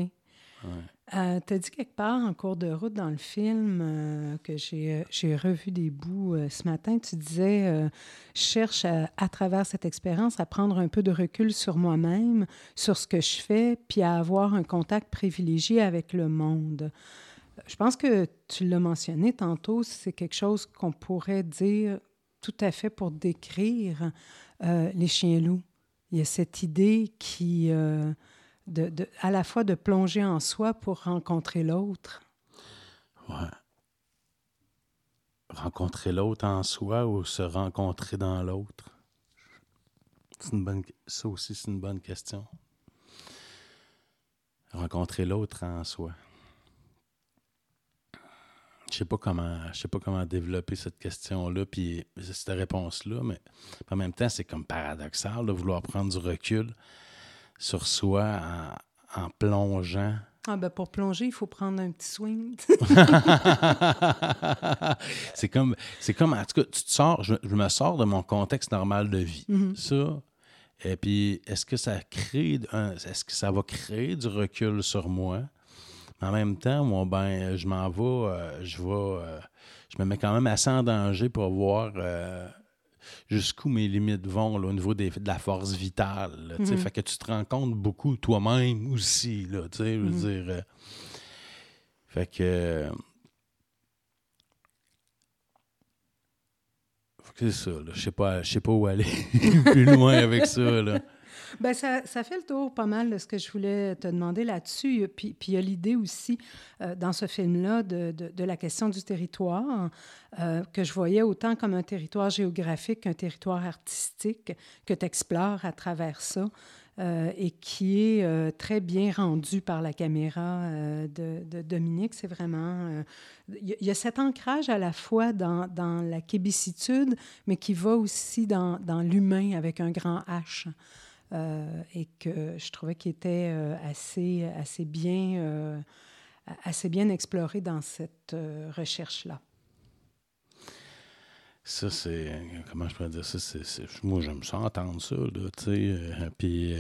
Speaker 2: Euh, tu as dit quelque part en cours de route dans le film euh, que j'ai euh, j'ai revu des bouts euh, ce matin, tu disais euh, Je cherche à, à travers cette expérience à prendre un peu de recul sur moi-même, sur ce que je fais, puis à avoir un contact privilégié avec le monde. Je pense que tu l'as mentionné tantôt, c'est quelque chose qu'on pourrait dire tout à fait pour décrire euh, les chiens-loups. Il y a cette idée qui, euh, à la fois de plonger en soi pour rencontrer l'autre.
Speaker 3: Ouais. Rencontrer l'autre en soi ou se rencontrer dans l'autre? Une bonne... Ça aussi, c'est une bonne question. Rencontrer l'autre en soi. Je sais sais pas comment développer cette question-là, puis cette réponse-là, mais en même temps, c'est comme paradoxal de vouloir prendre du recul sur soi en, en plongeant
Speaker 2: Ah ben pour plonger, il faut prendre un petit swing. [laughs]
Speaker 3: c'est comme, c'est comme, en tout cas, tu te sors, je, je me sors de mon contexte normal de vie.
Speaker 2: Mhm.
Speaker 3: Ça, et puis, est-ce que ça crée, est-ce que ça va créer du recul sur moi? Mais en même temps, moi, ben, je m'en vais, euh, je vais, euh, je me mets quand même assez en danger pour voir euh, jusqu'où mes limites vont là, au niveau des- de la force vitale. là.
Speaker 2: Mhm.
Speaker 3: Fait que tu te rends compte beaucoup toi-même aussi, là, je veux
Speaker 2: Mhm.
Speaker 3: dire. euh, fait que. euh, Fait que c'est ça, là. Je sais pas, sais pas où aller [laughs] plus loin avec ça, là.
Speaker 2: Ben ça, fait le tour pas mal de ce que je voulais te demander là-dessus. Puis, puis il y a l'idée aussi euh, dans ce film-là de, de- la question du territoire, euh, que je voyais autant comme un territoire géographique qu'un territoire artistique que tu explores à travers ça. euh, et qui est très bien rendu par la caméra de, Dominique. C'est vraiment... Il y, a- il y a cet ancrage à la fois dans, dans la québécitude, mais qui va aussi dans, dans l'humain avec un grand H. Euh, et que je trouvais qu'il était euh, assez, assez, bien, euh, assez bien exploré dans cette recherche-là.
Speaker 3: Ça, c'est. Comment je pourrais dire ça? C'est, moi, j'aime ça entendre ça, là, tu sais. Puis.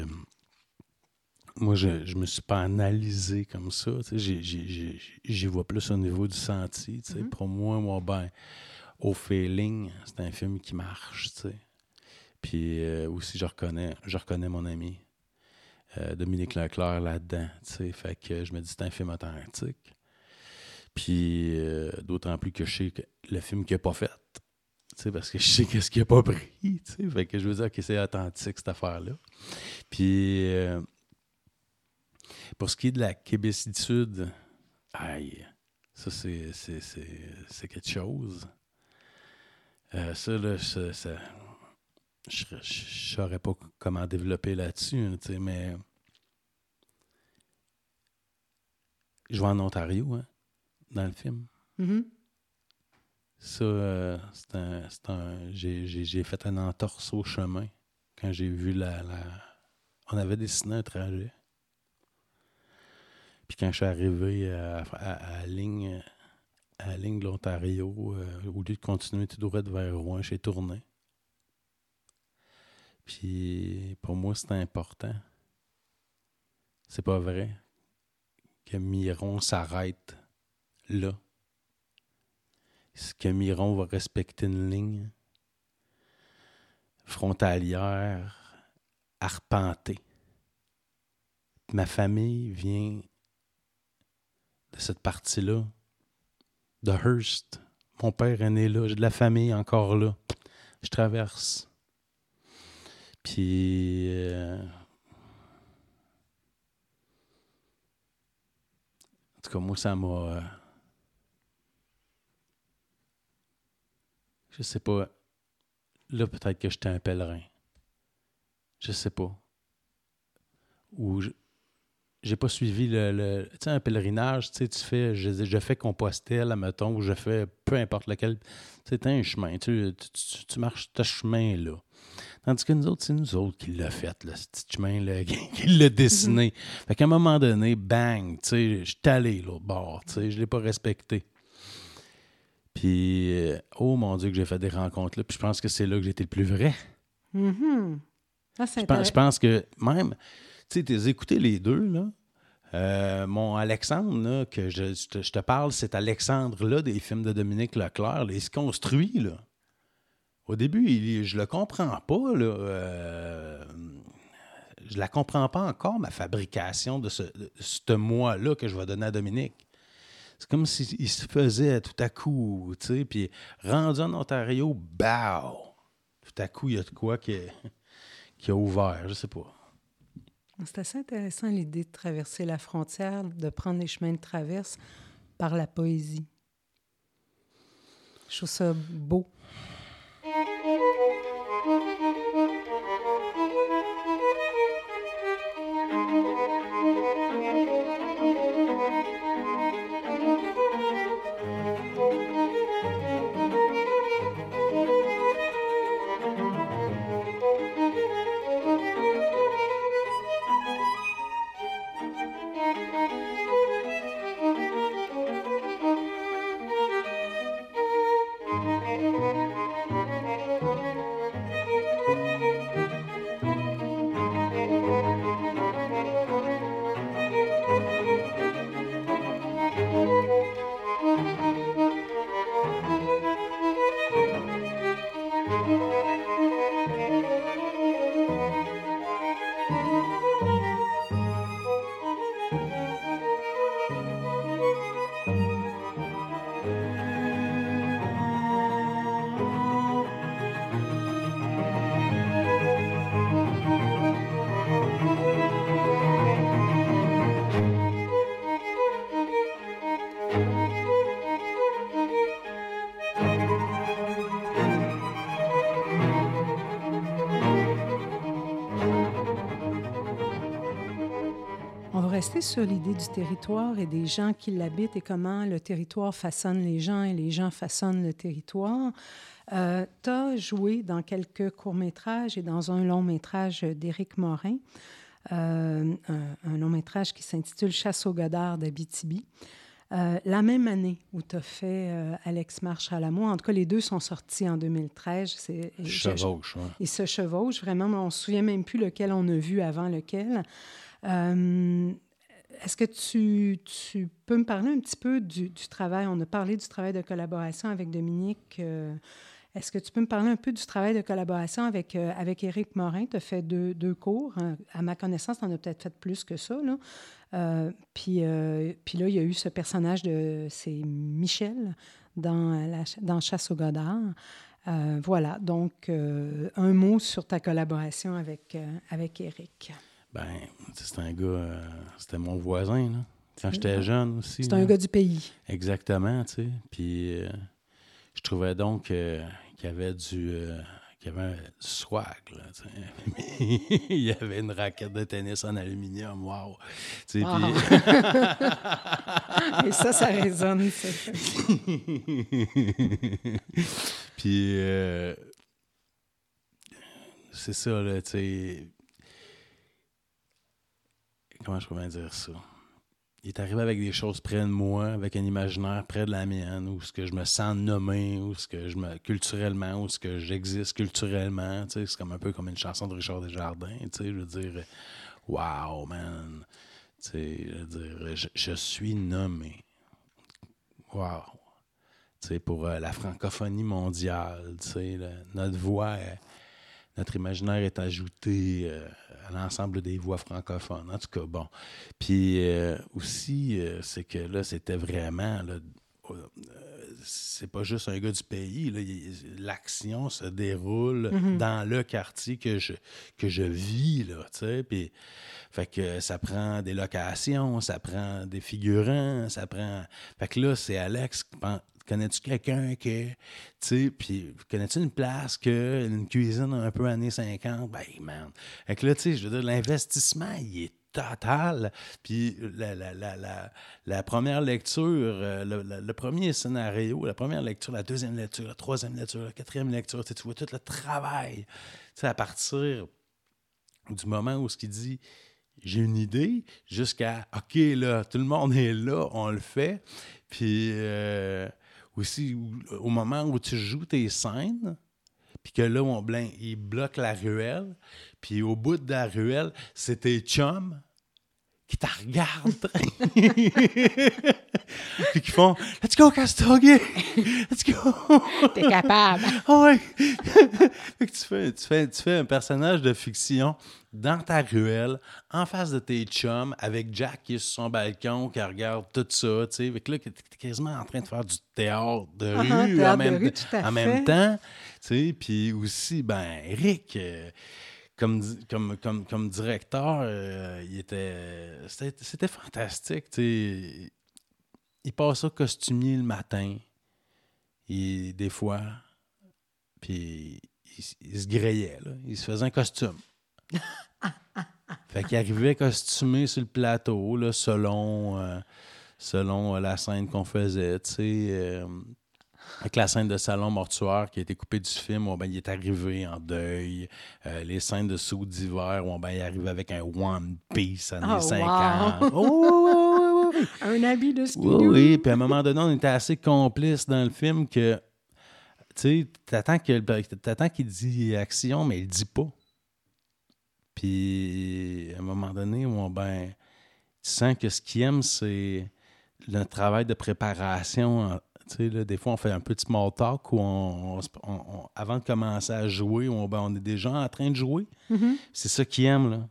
Speaker 3: Moi, je, je me suis pas analysé comme ça. Tu sais, j'y vois plus au niveau du senti. Tu sais. Mm-hmm. Pour moi, moi, ben, au feeling, c'est un film qui marche. Tu sais. Puis euh, aussi, je reconnais, je reconnais mon ami Dominique Leclerc là-dedans. Fait que je me dis, c'est un film authentique. Puis d'autant plus que je sais que le film qu'il n'a pas fait, parce que je sais qu'est-ce qu'il n'a pas pris. Fait que je veux dire que c'est authentique, cette affaire-là. Puis, euh, pour ce qui est de la québécitude, aïe, ça, c'est quelque chose. Euh, ça, là, ça, je ne saurais pas comment développer là-dessus, mais je vais en Ontario, hein, dans le film.
Speaker 2: Mm-hmm.
Speaker 3: Ça, euh, c'est un. j'ai fait un entorse au chemin quand j'ai vu la, On avait dessiné un trajet. Puis quand je suis arrivé à, la ligne, à la ligne de l'Ontario, euh, au lieu de continuer tout droit vers Rouen, j'ai tourné. Puis pour moi, c'était important. C'est pas vrai que Miron s'arrête là que Miron va respecter une ligne frontalière, arpentée? Ma famille vient de cette partie-là, de Hearst. Mon père est né là, j'ai de la famille encore là. Je traverse. Puis. Euh, en tout cas, moi, ça m'a. Euh, Je sais pas. Là, peut-être que j'étais un pèlerin. Je sais pas. Ou j'ai pas suivi le. tu sais, un pèlerinage, tu sais, tu fais. Je, je fais Compostelle, mettons, ou je fais peu importe lequel. C'est un chemin. Tu, tu, tu marches ce chemin-là. Tandis que nous autres, c'est nous autres qui l'a fait, là, ce petit chemin-là, qui l'a dessiné. Mm-hmm. Fait qu'à un moment donné, bang, tu sais, je suis allé l'autre bord, tu sais, je l'ai pas respecté. Puis, euh, oh mon Dieu, que j'ai fait des rencontres là. Puis je pense que c'est là que j'étais le plus vrai.
Speaker 2: Mm-hmm.
Speaker 3: Ah, je, pense, je, pense, que même, tu sais, t'es écouté les deux, là. Euh, mon Alexandre, là, que je, te, parle, c'est Alexandre-là des films de Dominique Leclerc. il se construit, là. Au début, il, je le comprends pas, là. Euh, je la comprends pas encore, ma fabrication de ce, moi-là que je vais donner à Dominique. C'est comme s'il se faisait tout à coup, tu sais, puis rendu en Ontario, bao! Tout à coup, il y a de quoi qui, qui a ouvert, je sais pas.
Speaker 2: C'est assez intéressant l'idée de traverser la frontière, de prendre les chemins de traverse par la poésie. Je trouve ça beau. Sur l'idée du territoire et des gens qui l'habitent et comment le territoire façonne les gens et les gens façonnent le territoire. Euh, tu as joué dans quelques courts-métrages et dans un long-métrage d'Éric Morin, euh, un, long-métrage qui s'intitule Chasse au Godard d'Abitibi. Euh, la même année où tu as fait euh, Alex Marche à l'amour, en tout cas, les deux sont sortis en 2013. C'est,
Speaker 3: chevauche,
Speaker 2: Ils se chevauchent, vraiment. On ne se souvient même plus lequel on a vu avant lequel. Euh, est-ce que tu, peux me parler un petit peu du, travail? On a parlé du travail de collaboration avec Dominique. Est-ce que tu peux me parler un peu du travail de collaboration avec, avec Éric Morin? Tu as fait deux, cours. Hein. À ma connaissance, tu en as peut-être fait plus que ça. Euh, puis, euh, là, il y a eu ce personnage de. C'est Michel dans, dans Chasse au Godard. Euh, voilà, donc un mot sur ta collaboration avec, avec Eric.
Speaker 3: Ben, c'est un gars, c'était mon voisin, là, quand j'étais jeune aussi.
Speaker 2: C'est un gars du pays.
Speaker 3: Exactement, tu sais. Puis je trouvais donc qu'il y avait du il y avait un swag. Là, [laughs] il y avait une raquette de tennis en aluminium. Wow!
Speaker 2: Puis... [laughs] Et ça, ça résonne. [laughs]
Speaker 3: puis, euh, c'est ça, là, tu sais. Comment je pourrais dire ça? il est arrivé avec des choses près de moi, avec un imaginaire près de la mienne, où ce que je me sens nommé, où ce que je me culturellement, où ce que j'existe culturellement. c'est comme un peu comme une chanson de Richard Desjardins. je veux dire, wow, man. je veux dire, je, suis nommé. Wow. pour euh, la francophonie mondiale, notre voix, notre imaginaire est ajouté. Euh, à l'ensemble des voix francophones. En tout cas, bon. Puis euh, aussi, euh, c'est que là, c'était vraiment. Là, euh, c'est pas juste un gars du pays. L'action se déroule mm-hmm. dans le quartier que je, que je vis. Là, fait que ça prend des locations, ça prend des figurants, ça prend. Fait que là, c'est Alex Connais-tu quelqu'un qui, tu sais, puis connais-tu une place que une cuisine un peu années 50? Ben, man. Fait que là, tu sais, je veux dire, l'investissement, il est total. Puis la, la, la, la première lecture, euh, le, premier scénario, la première lecture, la deuxième lecture, la troisième lecture, la quatrième lecture, tu vois tout le travail. Tu à partir du moment où ce qu'il dit j'ai une idée, jusqu'à OK, là, tout le monde est là, on le fait. Puis euh, aussi au moment où tu joues tes scènes, puis que là, on blanc, il bloque la ruelle, puis au bout de la ruelle, c'est tes chums qui te regardent. [laughs] puis qui font Let's go, Castorgay! Let's go!
Speaker 2: T'es capable!
Speaker 3: Ah ouais! [laughs] tu, fais, tu, fais, tu fais un personnage de fiction dans ta ruelle, en face de tes chums, avec Jack qui est sur son balcon, qui regarde tout ça, tu sais. Fait que là, tu es quasiment en train de faire du théâtre de ah, rue, en, même, en même, temps, tu sais. Puis aussi, ben, Eric... Euh, comme, comme, comme, comme directeur, euh, il était. C'était fantastique. sais. Il passait au costumier le matin. Et des fois. Puis il, se grayait. Là. Il se faisait un costume. [laughs] fait qu'il arrivait costumé sur le plateau, là, selon, euh, selon la scène qu'on faisait. Tu sais. Euh, avec la scène de salon mortuaire qui a été coupée du film, ben, il est arrivé en deuil. Euh, les scènes de sous d'hiver, ben, il est arrivé avec un One Piece années oh, 50. [laughs]
Speaker 2: Oh, un habit de ski.
Speaker 3: Oui, oui. Puis à un moment donné, on était assez complices dans le film que tu sais, t'attends qu'il dit action, mais il dit pas. Puis à un moment donné, ben, tu sens que ce qu'il aime, c'est le travail de préparation des fois, on fait un petit small talk où on, avant de commencer à jouer, on, ben, on est déjà en train de jouer. Mm-hmm. C'est ça qu'ils aiment. Là.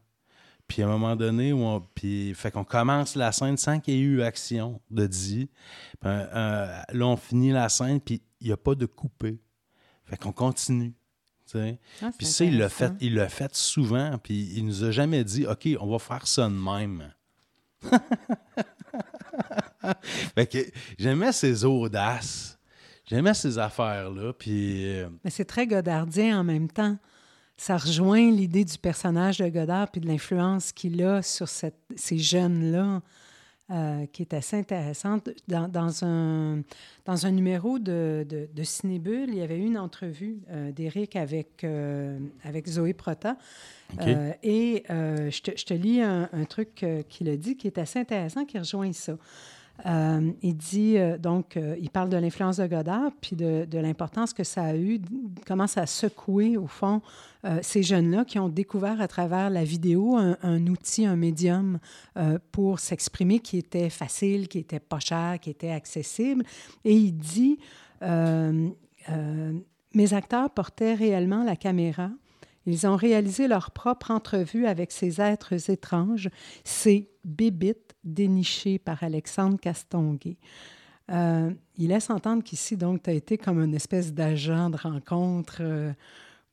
Speaker 3: Puis à un moment donné, on, puis, fait qu'on commence la scène sans qu'il y ait eu action de dit. Ben, euh, là, on finit la scène, puis il n'y a pas de coupé. Fait qu'on continue. Ah, puis ça, il l'a fait, il l'a fait souvent, puis il nous a jamais dit OK, on va faire ça de même. [laughs] j'aimais ces audaces. J'aimais ces affaires-là. Puis. Euh,
Speaker 2: Mais c'est très godardien en même temps. Ça rejoint l'idée du personnage de Godard puis de l'influence qu'il a sur ces jeunes-là. Euh, qui est assez intéressante. Dans, dans, un, dans un numéro de, de, de Cinébule, il y avait eu une entrevue euh, d'Éric avec, avec Zoé Prota. et je te, je, te, lis un, un truc qu'il a dit qui est assez intéressant, qui rejoint ça. Euh, il dit, euh, donc, euh, il parle de l'influence de Godard, puis de, l'importance que ça a eu, comment ça a secoué, au fond, ces jeunes-là qui ont découvert à travers la vidéo un, un outil, un médium pour s'exprimer qui était facile, qui était pas cher, qui était accessible. Et il dit, mes acteurs portaient réellement la caméra. Ils ont réalisé leur propre entrevue avec ces êtres étranges, ces bébites déniché par Alexandre Castonguay. Euh, il laisse entendre qu'ici, donc, tu as été comme une espèce d'agent de rencontre euh,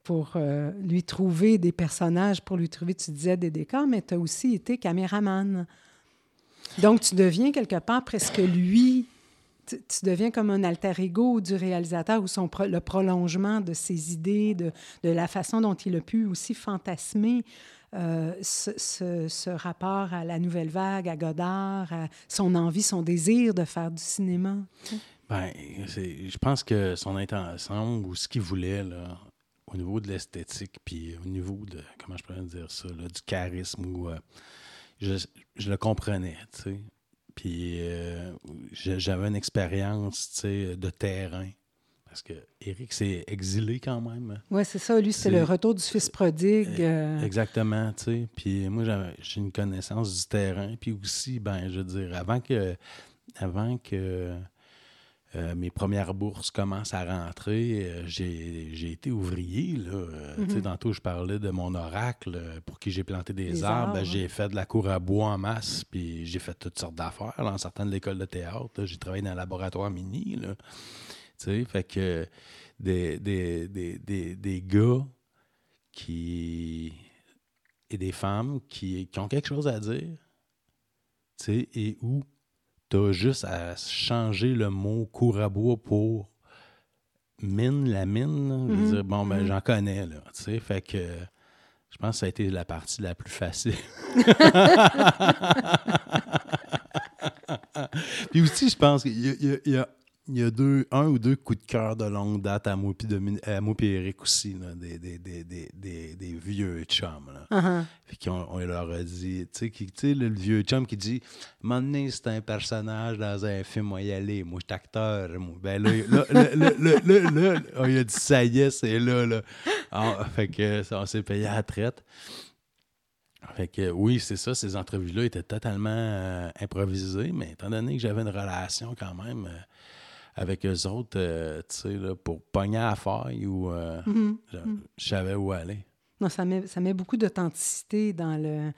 Speaker 2: pour euh, lui trouver des personnages, pour lui trouver, tu disais, des décors, mais tu as aussi été caméraman. Donc, tu deviens quelque part presque lui. Tu, deviens comme un alter ego du réalisateur ou son le prolongement de ses idées, de, de, la façon dont il a pu aussi fantasmer euh, ce, rapport à la nouvelle vague, à Godard, à son envie, son désir de faire du cinéma?
Speaker 3: Ben, je pense que son intention ou ce qu'il voulait, là, au niveau de l'esthétique, puis au niveau de, comment je pourrais dire ça, du charisme, ou, euh, je, le comprenais, tu. Puis euh, j'avais une expérience, de terrain parce que Eric s'est exilé quand même.
Speaker 2: Oui, c'est ça. Lui, c'est le retour du fils prodigue. Eh,
Speaker 3: euh. Exactement, tu sais. Puis moi, j'ai une connaissance du terrain. Puis aussi, ben, je veux dire, avant que, avant que euh, mes premières bourses commencent à rentrer, euh, j'ai été ouvrier. Là. Sais, mm-hmm. tantôt, je parlais de mon oracle pour qui j'ai planté des, arbres. J'ai fait de la cour à bois en masse, puis j'ai fait toutes sortes d'affaires. En sortant de l'école de théâtre, j'ai travaillé dans un laboratoire mini. Là fait que des, des, des, des, gars qui. et des femmes qui, qui ont quelque chose à dire, et où tu as juste à changer le mot cour à bois pour mine, la mine. Mm-hmm. dire, bon, ben, mm-hmm. j'en connais, là. Tu sais, fait que je pense que ça a été la partie la plus facile. [laughs] Puis aussi, je pense qu'il y, y, a il y a deux, un ou deux coups de cœur de longue date à moi et Eric aussi, des, des, des, des, vieux chums. Là. Uh-huh. on, leur a dit, tu sais, le vieux chum qui dit Mon c'est un personnage dans un film, moi y aller, moi je suis acteur. Ben là, là, oh, il a dit Ça y est, c'est là. là. Ah, fait que on s'est payé à la traite. Fait que oui, c'est ça, ces entrevues-là étaient totalement euh, improvisées, mais étant donné que j'avais une relation quand même. Euh, avec eux autres, euh, tu sais, pour pogner à faille ou euh, mhm. Mhm. je, savais où aller.
Speaker 2: Non, ça met, ça met beaucoup d'authenticité dans le,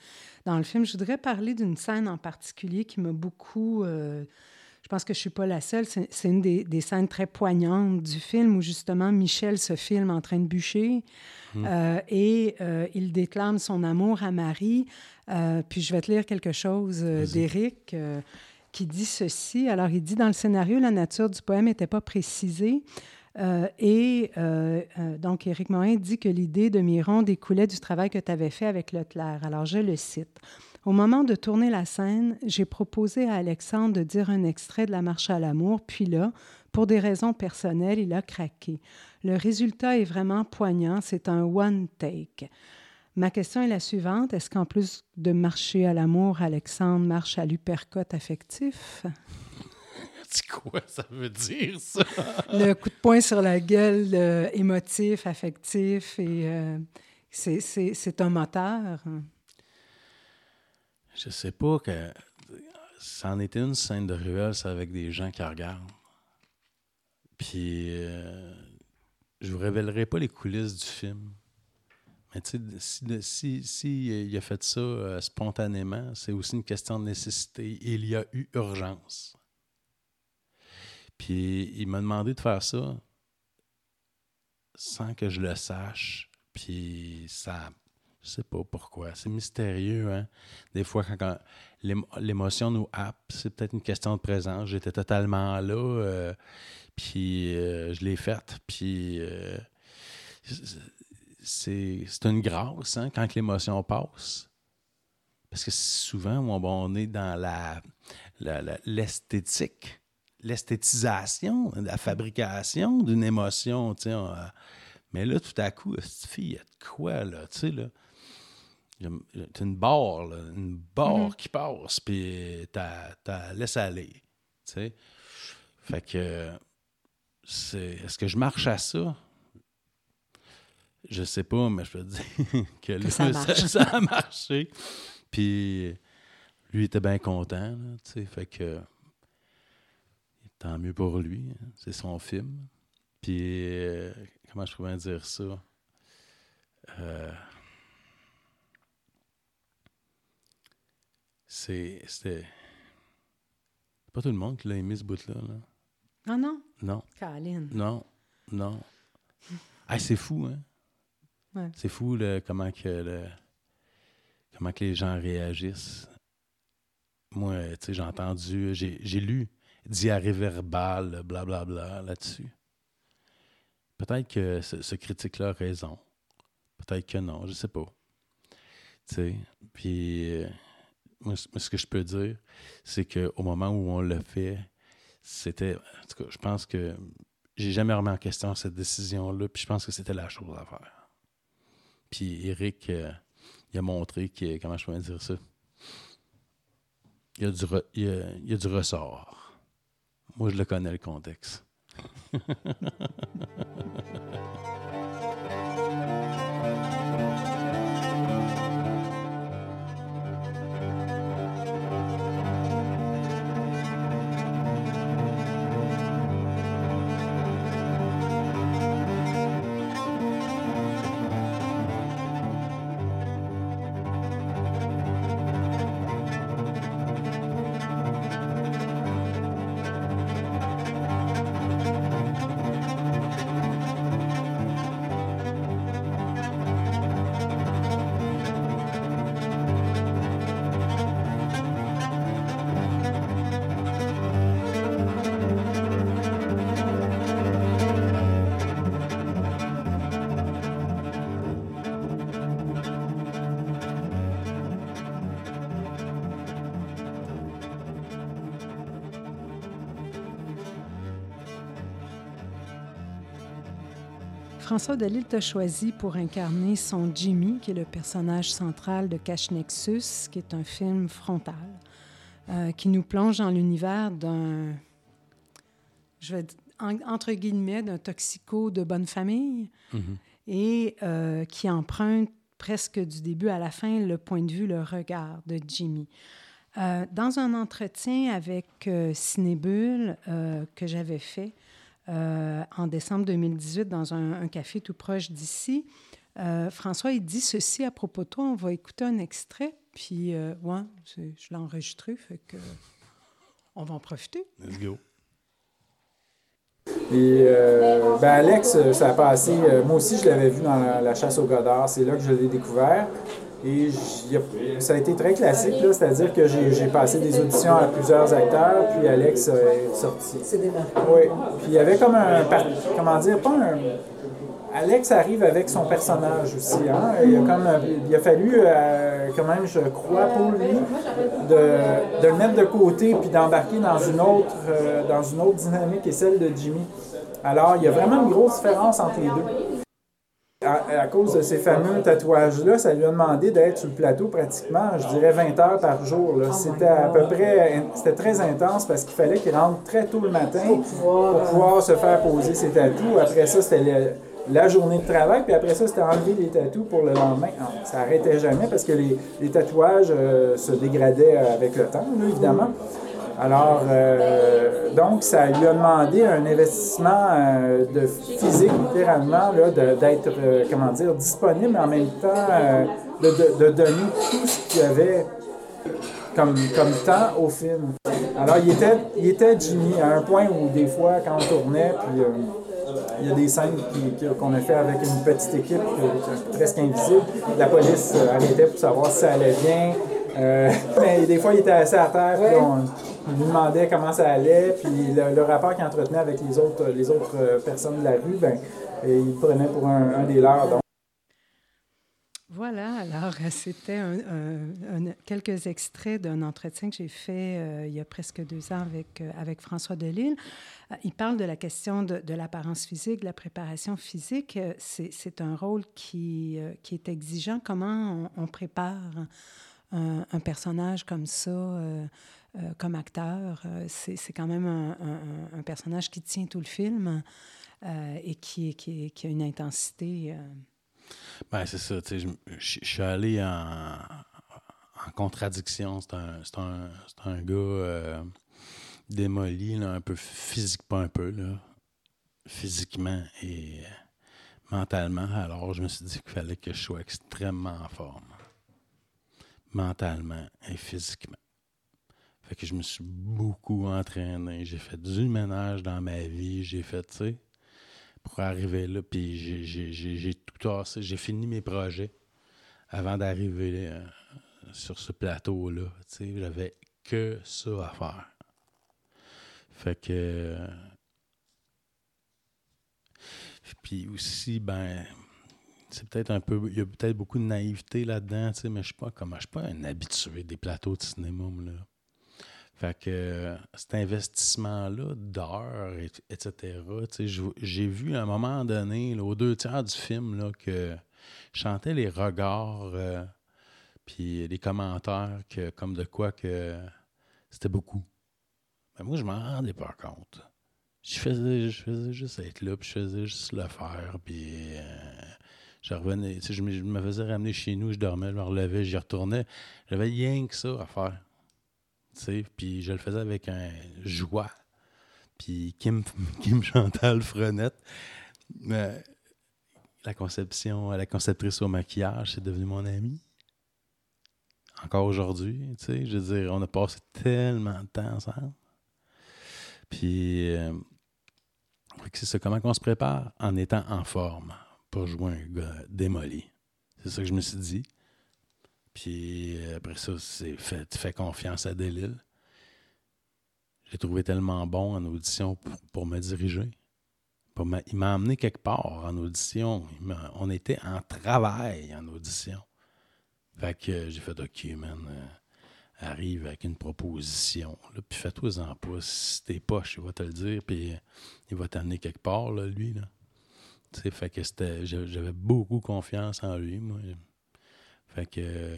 Speaker 2: dans le film. Je voudrais parler d'une scène en particulier qui m'a beaucoup... Euh, je pense que je ne suis pas la seule. C'est une des, des, scènes très poignantes du film où justement Michel se filme en train de bûcher hmm. et il déclame son amour à Marie. puis je vais te lire quelque chose d'Éric qui dit ceci. Alors, il dit dans le scénario, la nature du poème n'était pas précisée. Euh, et euh, euh, donc, Éric Morin dit que l'idée de Miron découlait du travail que tu avais fait avec Leclerc. Alors, je le cite. Au moment de tourner la scène, j'ai proposé à Alexandre de dire un extrait de La Marche à l'amour, puis là, pour des raisons personnelles, il a craqué. Le résultat est vraiment poignant, c'est un one take. Ma question est la suivante. Est-ce qu'en plus de marcher à l'amour, Alexandre marche à l'hypercote affectif? [laughs]
Speaker 3: C'est quoi? Ça veut dire, ça? [laughs]
Speaker 2: le coup de poing sur la gueule émotif, affectif, et euh, c'est un moteur.
Speaker 3: Je sais pas que. Ça en était une scène de ruelle, avec des gens qui regardent. Puis, euh, je vous révélerai pas les coulisses du film. Mais tu sais, si, euh, il a fait ça euh, spontanément, c'est aussi une question de nécessité. Il y a eu urgence. Puis il m'a demandé de faire ça sans que je le sache. Puis ça, je sais pas pourquoi. C'est mystérieux, hein? Des fois, quand, l'émotion nous happe, c'est peut-être une question de présence. J'étais totalement là, euh, puis je l'ai faite. Puis c'est une grâce hein, quand l'émotion passe. Parce que souvent, on est dans la, l'esthétique, l'esthétisation, la fabrication d'une émotion. mais là, tout à coup, cette fille, il y a de quoi, là, tu sais, là. une barre, une barre mm-hmm. qui passe, puis tu laisse aller. Tu sais? Fait que, c'est, est-ce que je marche à ça? Je sais pas, mais je peux te dire [laughs] que, là, [laughs]
Speaker 2: ça
Speaker 3: a marché. Puis lui était bien content, là, tu sais, fait que tant mieux pour lui, hein, c'est son film. Puis euh, comment je pourrais dire ça? Euh, c'est c'était pas tout le monde qui l'a aimé ce bout-là. Là.
Speaker 2: Ah non,
Speaker 3: Non,
Speaker 2: Caroline.
Speaker 3: non, non. Ah, c'est fou, hein? C'est fou le, comment que le, comment que les gens réagissent. Moi, tu sais, j'ai entendu, j'ai, lu diarrhée verbale, blablabla là-dessus. Peut-être que ce, critique-là a raison. Peut-être que non, je sais pas. Tu sais, puis euh, moi, ce que je peux dire, c'est qu'au moment où on l'a fait, c'était. En tout cas, je pense que j'ai jamais remis en question cette décision-là, puis je pense que c'était la chose à faire. Puis Eric, euh, il a montré que, comment je dire ça, il y a du, il a- a du ressort. Moi, je le connais, le contexte. [laughs]
Speaker 2: François Delisle t'a choisi pour incarner son Jimmy, qui est le personnage central de Cache Nexus, qui est un film frontal, euh, qui nous plonge dans l'univers d'un, je vais dire, en- entre guillemets, d'un toxico de bonne famille
Speaker 3: Mhm.
Speaker 2: et euh, qui emprunte presque du début à la fin le point de vue, le regard de Jimmy. Euh, dans un entretien avec Cinébule que j'avais fait en décembre 2018 dans un, un café tout proche d'ici, euh, François, il dit ceci à propos de toi. On va écouter un extrait, puis euh, ouais, je l'ai enregistré, fait que on va en profiter.
Speaker 3: Let's go.
Speaker 4: Et euh, ben Alex, euh, ça a passé. euh, moi aussi, je l'avais vu dans la, la chasse au Godard. C'est là que je l'ai découvert. Et ça a été très classique, là, c'est-à-dire que j'ai j'ai passé des auditions à plusieurs acteurs, puis Alex est sorti.
Speaker 5: C'est démarré.
Speaker 4: Oui. Puis il y avait comme un. Comment dire, pas un. Alex arrive avec son personnage aussi. Hein? Il, a comme, il a fallu, euh, quand même, je crois, pour lui, de, de le mettre de côté puis d'embarquer dans une autre euh, dans une autre dynamique est celle de Jimmy. Alors, il y a vraiment une grosse différence entre les deux. À, à cause de ces fameux tatouages-là, ça lui a demandé d'être sur le plateau pratiquement, je dirais, 20 heures par jour. là. C'était à peu près, c'était très intense parce qu'il fallait qu'il rentre très tôt le matin pour pouvoir se faire poser ses tatous. Après ça, c'était la journée de travail, puis après ça, c'était enlever les tatous pour le lendemain. Non, ça n'arrêtait jamais parce que les, les tatouages euh, se dégradaient avec le temps, là, évidemment. Alors, euh, donc, ça lui a demandé un investissement euh, de physique, littéralement, d'être, euh, comment dire, disponible, mais en même temps, de, de- de donner tout ce qu'il y avait comme, comme temps au film. Alors, il était, il était Jimmy à un point où, des fois, quand on tournait, puis il y a des scènes qu'on a fait avec une petite équipe presque invisible. La police arrêtait pour savoir si ça allait bien. Euh, [laughs] mais des fois, il était assis à terre, puis on, on lui demandait comment ça allait, puis le, le rapport qu'il entretenait avec les autres, les autres euh, personnes de la rue, ben, il prenait pour un, un des leurs. Donc,
Speaker 2: Voilà, alors euh, c'était un- quelques extraits d'un entretien que j'ai fait euh, il y a presque deux ans avec, avec François Delisle. Euh, il parle de la question de, de l'apparence physique, de la préparation physique. C'est un rôle qui, qui est exigeant. Comment on, on prépare un personnage comme ça? Euh, comme acteur. c'est quand même un, personnage qui tient tout le film et qui, qui, a une intensité.
Speaker 3: Ben, c'est ça. Je, suis allé en, contradiction. C'est un, un, un, gars démoli, là, un peu physique, pas un peu, là, physiquement et euh, mentalement. Alors, je me suis dit qu'il fallait que je sois extrêmement en forme, mentalement et physiquement. Fait que je me suis beaucoup entraîné. J'ai fait du ménage dans ma vie. J'ai fait, tu sais, pour arriver là. Puis j'ai tout tassé. J'ai fini mes projets avant d'arriver euh, sur ce plateau-là. Tu sais, j'avais que ça à faire. Fait que. Puis aussi, ben, c'est peut-être un peu. Il y a peut-être beaucoup de naïveté là-dedans, tu sais, mais je suis pas comme. Je suis pas un habitué des plateaux de cinéma, là. Fait que cet investissement-là d'heures, etc., j'ai vu à un moment donné, aux deux tiers du film, là, que je chantais les regards, euh, puis les commentaires, que, comme de quoi que c'était beaucoup. Mais moi, je m'en rendais pas compte. Je faisais, je faisais juste être là, puis je faisais juste le faire, puis euh, je revenais, tu sais, je me, faisais ramener chez nous, je dormais, je me relevais, j'y retournais. J'avais rien que ça à faire, puis je le faisais avec un joie. Puis Kim, [laughs] Kim Chantal Frenette, la conception, la conceptrice au maquillage, c'est devenu mon amie encore aujourd'hui. Tu sais, je veux dire, on a passé tellement de temps ensemble. Puis, euh, c'est ça. Comment on se prépare? En étant en forme pour jouer un gars démoli. C'est ça que je me suis dit. Puis euh, après ça, c'est fait, tu fais confiance à Delille. J'ai trouvé tellement bon en audition pour, me diriger. il m'a amené quelque part en audition. on était en travail en audition. Fait que j'ai fait OK, man. Euh, arrive avec une proposition. puis fais-toi-en pas. Si t'es poche, il va te le dire, puis il va t'amener quelque part, là, lui. Là. fait que. J'avais beaucoup confiance en lui, moi. Fait que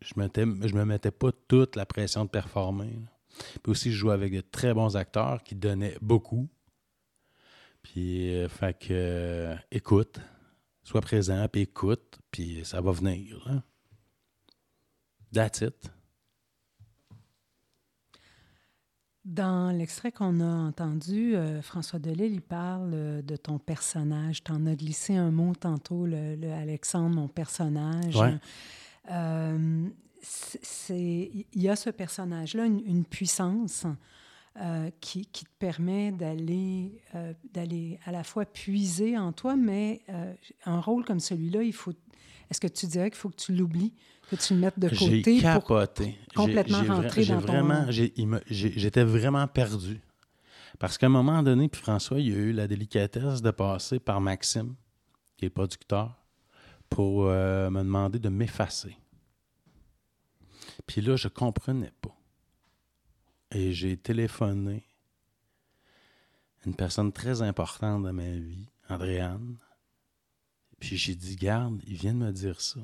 Speaker 3: je, je me mettais pas toute la pression de performer. Puis aussi, je jouais avec de très bons acteurs qui donnaient beaucoup. Puis, euh, que, écoute, sois présent, puis écoute, puis ça va venir. Là. That's it.
Speaker 2: Dans l'extrait qu'on a entendu, euh, François Delille, il parle euh, de ton personnage. Tu en as glissé un mot tantôt, le, Alexandre, mon personnage. Euh, il y a ce personnage-là, une, puissance qui, qui, te permet d'aller d'aller à la fois puiser en toi, mais un rôle comme celui-là, il faut. Est-ce que tu dirais qu'il faut que tu l'oublies? Que tu mettes de côté.
Speaker 3: J'ai capoté.
Speaker 2: complètement rentrer dans
Speaker 3: vraiment, J'étais vraiment perdu. Parce qu'à un moment donné, puis François, il a eu la délicatesse de passer par Maxime, qui est producteur, pour euh, me demander de m'effacer. Puis là, je comprenais pas. Et j'ai téléphoné une personne très importante dans ma vie, Andréane. Puis j'ai dit, garde, il vient de me dire ça.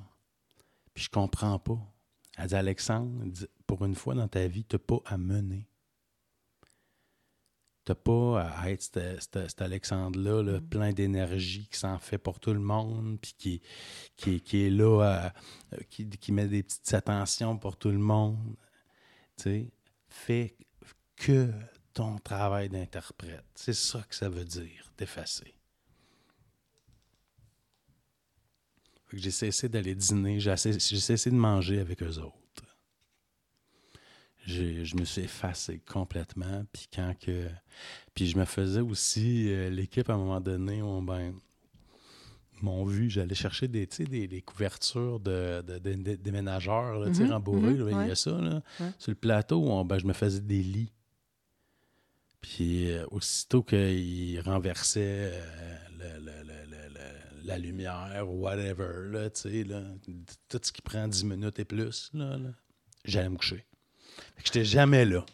Speaker 3: Puis je comprends pas. Elle dit Alexandre, pour une fois dans ta vie, tu n'as pas à mener. Tu n'as pas à être cet, Alexandre-là, mm. plein d'énergie, qui s'en fait pour tout le monde, puis qui, qui, qui est là, qui, qui, met des petites attentions pour tout le monde. Tu sais, fais que ton travail d'interprète. C'est ça que ça veut dire, d'effacer. J'ai cessé d'aller dîner, j'ai cessé de manger avec eux autres. Je me suis effacé complètement. Puis quand que. Puis je me faisais aussi. Euh, l'équipe, à un moment donné, on, ben, m'ont vu, j'allais chercher des, des, des couvertures de, de, de, déménageurs, là, mm il y a ça. Là. Sur le plateau, ben, je me faisais des lits. Puis euh, aussitôt qu'ils renversaient euh, la lumière whatever, là, là, tout ce qui prend 10 minutes et plus, là, j'allais me coucher. Fait que j'étais jamais là.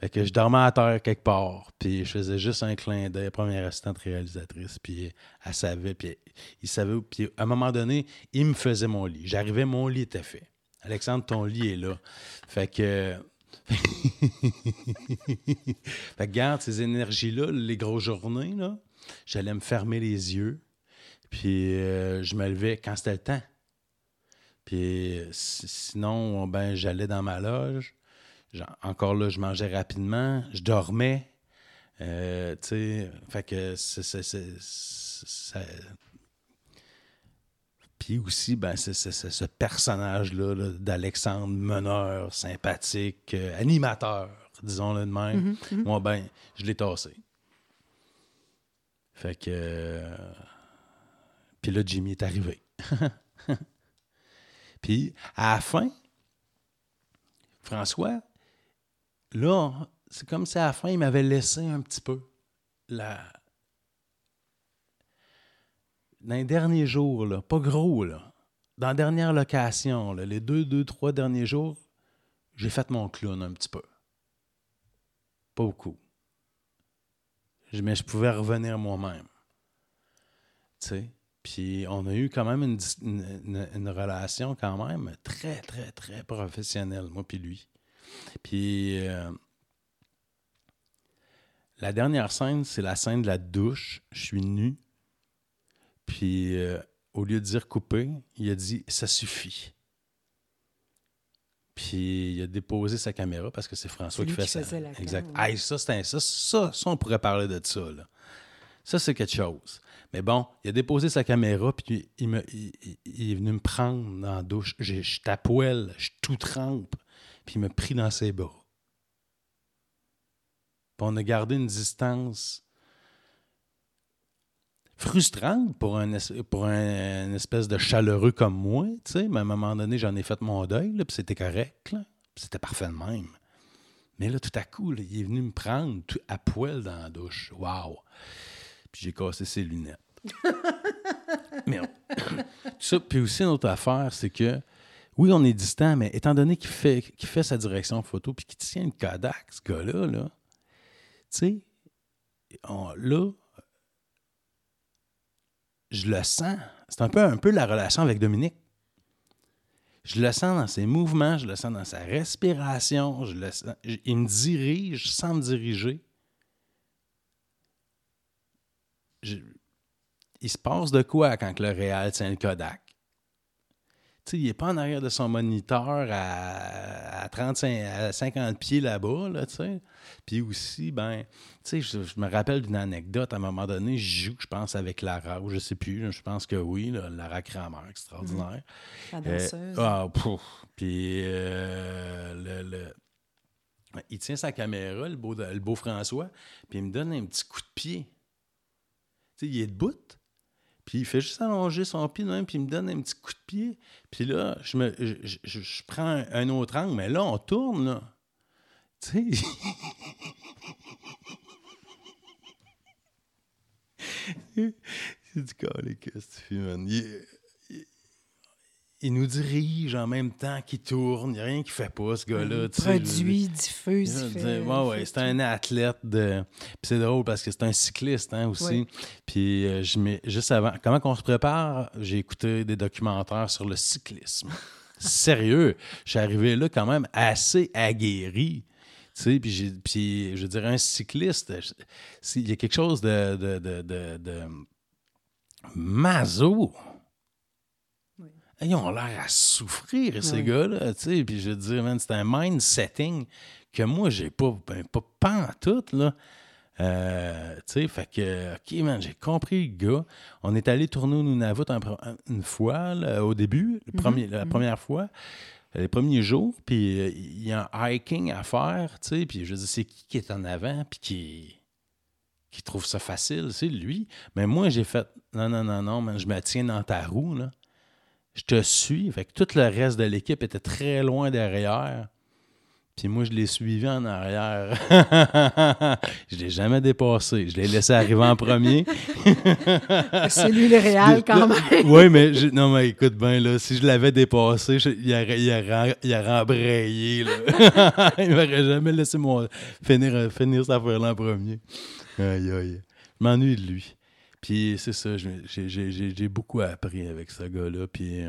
Speaker 3: Fait que je dormais à terre quelque part, puis je faisais juste un clin d'œil, première assistante réalisatrice, puis elle savait, puis il savait, puis à un moment donné, il me faisait mon lit. J'arrivais, mon lit était fait. Alexandre, ton lit est là. Fait que [laughs] fait que garde ces énergies-là, les grosses journées, là, j'allais me fermer les yeux. Puis euh, je me levais quand c'était le temps. Puis sinon, ben, j'allais dans ma loge. Encore là, je mangeais rapidement. Je dormais. Euh, tu sais, fait que c'est. Puis aussi, ben, c'est ce personnage-là d'Alexandre, meneur, sympathique, euh, animateur, disons-le de même. Mm-hmm, mm-hmm. Moi, ben, je l'ai tassé. Fait que. Euh, puis là, Jimmy est arrivé. [laughs] Puis à la fin, François, là, c'est comme si à la fin, il m'avait laissé un petit peu. Dans les derniers jours, là, pas gros, là, dans la dernière location, les deux, deux, trois derniers jours, j'ai fait mon clown un petit peu. Pas beaucoup. Mais je pouvais revenir moi-même. Tu sais? Puis on a eu quand même une, relation quand même très, très, très professionnelle, moi puis lui. Puis euh, la dernière scène, c'est la scène de la douche. Je suis nu. Puis euh, au lieu de dire couper, il a dit ça suffit. Puis il a déposé sa caméra parce que c'est François qui fait ça. Exact. ça, c'est ça, ça, ça, on pourrait parler de ça. Là. Ça, c'est quelque chose. Mais bon, il a déposé sa caméra, puis il, est venu me prendre dans la douche. Je suis à poêle, je tout trempe, puis il m'a pris dans ses bras. On a gardé une distance frustrante pour un, pour un, espèce de chaleureux comme moi, tu sais. Mais à un moment donné, j'en ai fait mon deuil, puis c'était correct, C'était parfait de même. Mais là, tout à coup, il est venu me prendre à poil dans la douche. Waouh! Puis j'ai cassé ses lunettes. [laughs] mais [coughs] ça, puis aussi une autre affaire, c'est que oui, on est distant, mais étant donné qu'il fait, qu'il fait sa direction photo puis qu'il tient une Kodak, ce gars-là, là, tu sais, là, je le sens. C'est un peu, un peu la relation avec Dominique. Je le sens dans ses mouvements, je le sens dans sa respiration, je le sens, il me dirige sans me diriger. Il se passe de quoi quand le réel tient le Kodak? il n'est pas en arrière de son moniteur à, à 35, à 50 pieds là-bas, là, tu. Puis aussi, ben, tu sais, je, me rappelle d'une anecdote, à un moment donné, je joue, je pense, avec Lara, ou je sais plus, je pense que oui, Lara Kramer, extraordinaire.
Speaker 2: La danseuse.
Speaker 3: Euh, ah, Puis, euh, le, il tient sa caméra, le beau, le beau François, puis il me donne un petit coup de pied il est debout. Puis il fait juste allonger son pied même, puis il me donne un petit coup de pied. Puis là, je, me, je, prends un, autre angle, mais là, on tourne, là. Tu sais. [laughs] c'est du cas, qu'est-ce que tu fais, man? Il nous dirige en même temps qu'il tourne. Il n'y a rien qu'il fait pas, ce gars-là.
Speaker 2: Produit, diffuse.
Speaker 3: ouais, c'est un athlète de. Puis c'est drôle parce que c'est un cycliste hein, aussi. Puis euh, je mets... juste avant, comment qu'on se prépare, j'ai écouté des documentaires sur le cyclisme. [laughs] Sérieux, je suis arrivé là quand même assez aguerri. Puis, puis je dirais un cycliste, il y a quelque chose de, de, de, de, de maso ils ont l'air à souffrir, ces gars-là. Puis je veux dire, c'est un mind setting que moi, j'ai pas, ben, pas, pas en tout. Là. Euh, tu sais, fait que, OK, man, j'ai compris le gars. On est allé tourner au Nunavut une fois, au début, le mm-hmm. premier, la mm-hmm. première fois, les premiers jours, puis euh, il y a un hiking à faire, tu sais, puis je dis, c'est qui qui est en avant, puis qui, qui trouve ça facile, c'est lui. Mais moi, j'ai fait, non, non, non, non, man, je me tiens dans ta roue, là je te suis. Fait que tout le reste de l'équipe était très loin derrière. Puis moi, je l'ai suivi en arrière. [laughs] je l'ai jamais dépassé. Je l'ai laissé arriver en premier. [laughs]
Speaker 2: C'est lui le réel quand même. [laughs]
Speaker 3: oui, mais non, mais écoute bien, là, si je l'avais dépassé, il, aurait, il, aurait, il rembrayé. il m'aurait jamais laissé moi finir, finir cette affaire-là en premier. Aïe, aïe. Je m'ennuie de lui. Puis c'est ça, j'ai beaucoup appris avec ce gars-là. Puis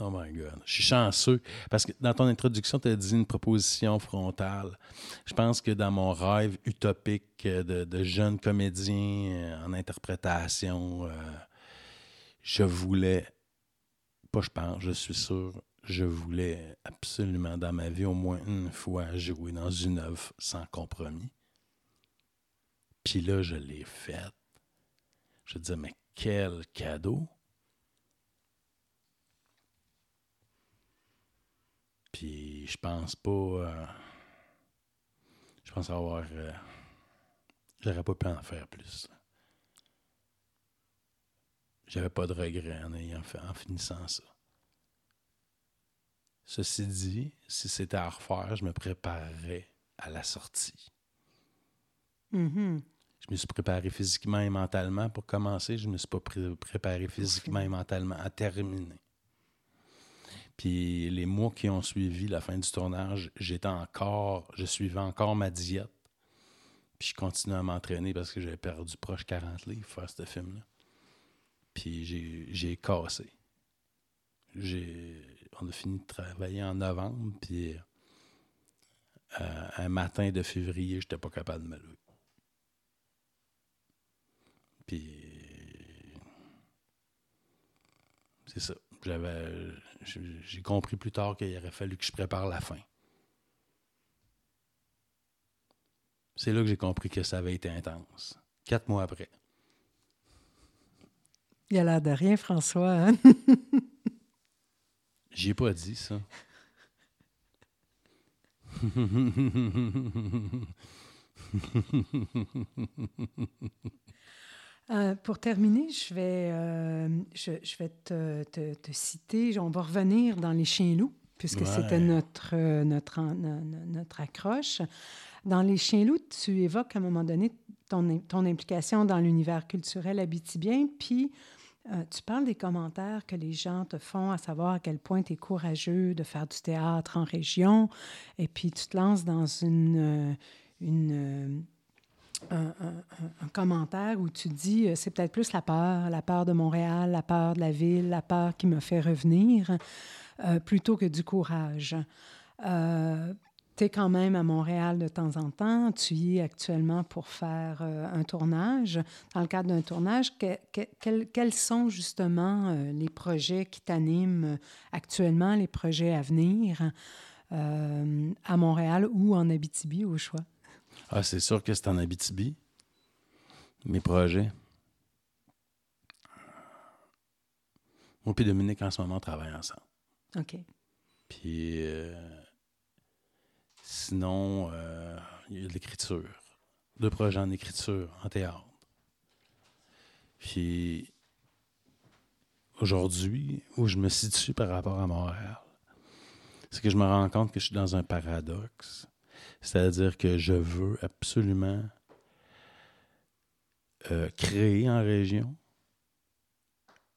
Speaker 3: Oh my God. Je suis chanceux. Parce que dans ton introduction, tu as dit une proposition frontale. Je pense que dans mon rêve utopique de, de jeune comédien euh, en interprétation, euh, je voulais, pas je pense, je suis sûr, je voulais absolument dans ma vie au moins une fois jouer dans une œuvre sans compromis. Puis là, je l'ai faite. Je disais, mais quel cadeau! Puis je pense pas. euh, je pense avoir. euh, J'aurais pas pu en faire plus. J'avais pas de regret en, ayant fait, en finissant ça. Ceci dit, si c'était à refaire, je me préparerais à la sortie.
Speaker 2: Mhm.
Speaker 3: Je me suis préparé physiquement et mentalement pour commencer. Je ne me suis pas pré- préparé physiquement et mentalement à terminer. Puis les mois qui ont suivi la fin du tournage, j'étais encore, je suivais encore ma diète. Puis je continuais à m'entraîner parce que j'avais perdu proche 40 livres pour faire ce film-là. Puis j'ai, cassé. On a fini de travailler en novembre, puis euh, un matin de février, j'étais pas capable de me lever. Puis c'est ça. J'avais j'ai j'ai compris plus tard qu'il aurait fallu que je prépare la fin. C'est là que j'ai compris que ça avait été intense. Quatre mois après.
Speaker 2: Il a l'air de rien, François. hein? [laughs]
Speaker 3: J'y ai pas dit ça. [laughs]
Speaker 2: Euh, pour terminer, je vais, euh, je, je vais te, te- te citer. On va revenir dans Les Chiens-Loups, puisque
Speaker 3: Ouais.
Speaker 2: c'était notre, euh, notre, notre accroche. Dans Les Chiens-Loups, tu évoques à un moment donné ton, ton implication dans l'univers culturel abitibien, puis euh, tu parles des commentaires que les gens te font, à savoir à quel point tu es courageux de faire du théâtre en région, et puis tu te lances dans une... une un, commentaire où tu dis euh, c'est peut-être plus la peur, la peur de Montréal, la peur de la ville, la peur qui me fait revenir, euh, plutôt que du courage. tu es quand même à Montréal de temps en temps. Tu y es actuellement pour faire euh, un tournage. Dans le cadre d'un tournage, que- que- quels, sont justement euh, les projets qui t'animent euh, actuellement, les projets à venir euh, à Montréal ou en Abitibi au choix?
Speaker 3: Ah, c'est sûr que c'est en Abitibi. Mes projets. Moi et Dominique, en ce moment, on travaille ensemble.
Speaker 2: OK.
Speaker 3: Puis euh, sinon, euh, il y a de l'écriture. Deux projets en écriture, en théâtre. Puis aujourd'hui, où je me situe par rapport à Montréal, c'est que je me rends compte que je suis dans un paradoxe. C'est-à-dire que je veux absolument euh, créer en région.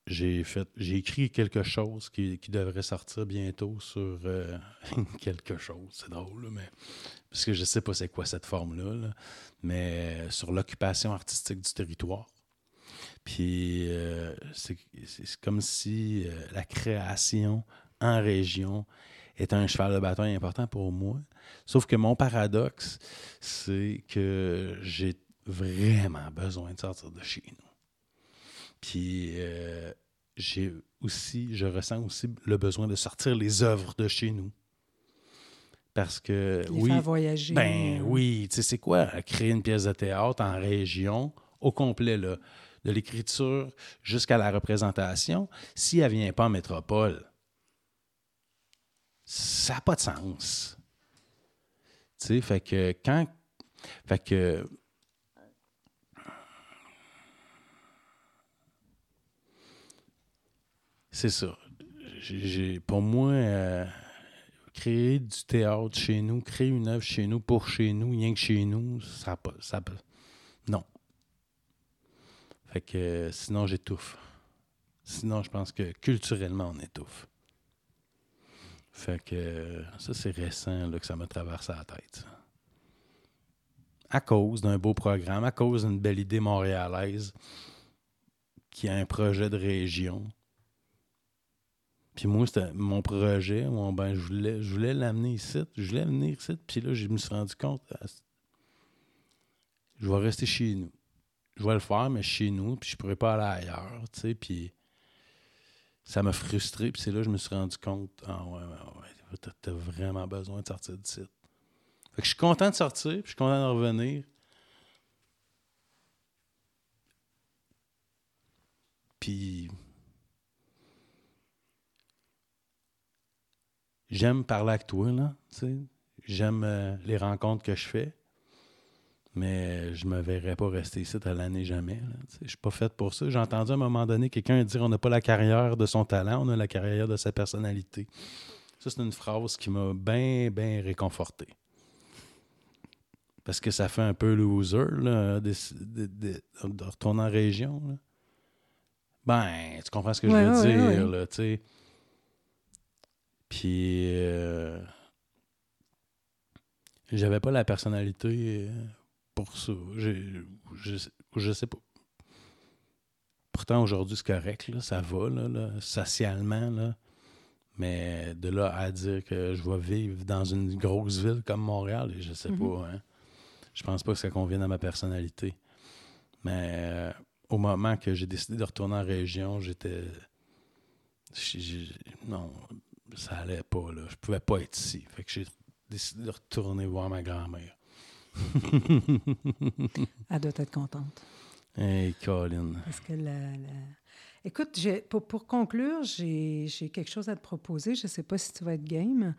Speaker 3: J'ai écrit quelque chose qui, devrait sortir bientôt sur euh, [laughs] quelque chose. C'est drôle, mais parce que je sais pas c'est quoi cette forme-là, là, mais sur l'occupation artistique du territoire. Puis euh, c'est, comme si euh, la création en région est un cheval de bataille important pour moi. Sauf que mon paradoxe, c'est que j'ai vraiment besoin de sortir de chez nous. Puis euh, j'ai aussi, je ressens aussi le besoin de sortir les œuvres de chez nous. Parce que
Speaker 2: Les
Speaker 3: oui,
Speaker 2: faire voyager.
Speaker 3: ben oui, tu sais, c'est quoi créer une pièce de théâtre en région au complet, là, de l'écriture jusqu'à la représentation, si elle vient pas en métropole, ça n'a pas de sens. Que quand. C'est ça. J'ai- pour moi, euh, créer du théâtre chez nous, créer une œuvre chez nous, pour chez nous, rien que chez nous, ça pas. Ça non. Fait que euh, sinon, j'étouffe. Sinon, je pense que culturellement, on étouffe. Fait que ça, c'est récent là, que ça m'a traversé la tête. À cause d'un beau programme, à cause d'une belle idée montréalaise qui a un projet de région. Puis moi, c'était mon projet. Ben, je voulais, je voulais l'amener ici. Je voulais venir ici. Puis là, je me suis rendu compte, ah, je vais rester chez nous. Je vais le faire, mais chez nous. Puis je pourrais pas aller ailleurs, tu sais. Puis ça m'a frustré. Puis c'est là que je me suis rendu compte, ah ouais, ouais, ouais, t'as vraiment besoin de sortir du site. Fait que je suis content de sortir, puis je suis content de revenir. Puis j'aime parler avec toi, là. J'aime euh, les rencontres que je fais, mais je me verrais pas rester ici à l'année jamais. Je suis pas fait pour ça. J'ai entendu à un moment donné quelqu'un dire on n'a pas la carrière de son talent, on a la carrière de sa personnalité. Ça, c'est une phrase qui m'a bien, bien réconforté. Parce que ça fait un peu loser là, de, retourner en région. Ben, tu comprends ce que je veux dire, là, tu sais. Puis, euh, j'avais pas la personnalité euh, pour ça. Je, je, sais pas. Pourtant, aujourd'hui, c'est correct, là, ça va, là, socialement, là. Mais de là à dire que je vais vivre dans une grosse ville comme Montréal, je sais mm-hmm. pas, hein. Je pense pas que ça convienne à ma personnalité. Mais euh, au moment que j'ai décidé de retourner en région, j'étais. Non, ça allait pas, là. Je pouvais pas être ici. Fait que j'ai décidé de retourner voir ma grand-mère.
Speaker 2: Elle doit être contente.
Speaker 3: Hey, Colin.
Speaker 2: Parce que la, Écoute, pour, pour, conclure, j'ai quelque chose à te proposer. Je ne sais pas si tu vas être game.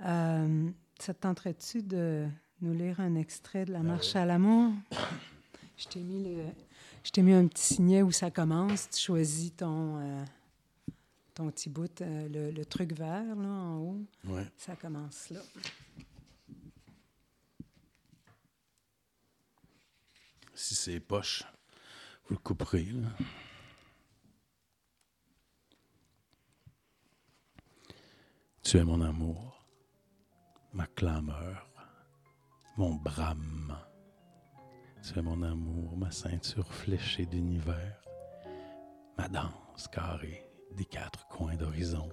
Speaker 2: Euh, ça te tenterait-tu de nous lire un extrait de La ben Marche à l'amour? Je t'ai mis, le, je mis un petit signet où ça commence. Tu choisis ton... Euh, ton petit bout, euh, le, truc vert, là, en haut. Ça commence là.
Speaker 3: Si c'est poche, vous le couperez. Tu es mon amour, ma clameur, mon brame. Tu es mon amour, ma ceinture fléchée d'univers, ma danse carrée des quatre coins d'horizon,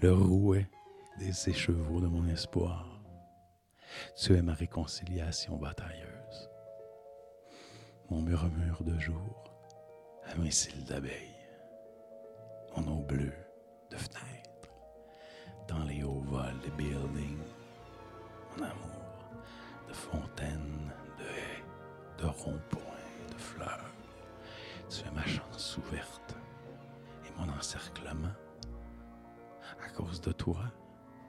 Speaker 3: le rouet des écheveaux de mon espoir. Tu es ma réconciliation batailleuse, mon murmure de jour à mes cils d'abeilles, mon eau bleue de fenêtre, dans les hauts vols des buildings, mon amour de fontaines, de haies, de ronds-points, de fleurs. Tu es ma chance ouverte mon encerclement. À cause de toi,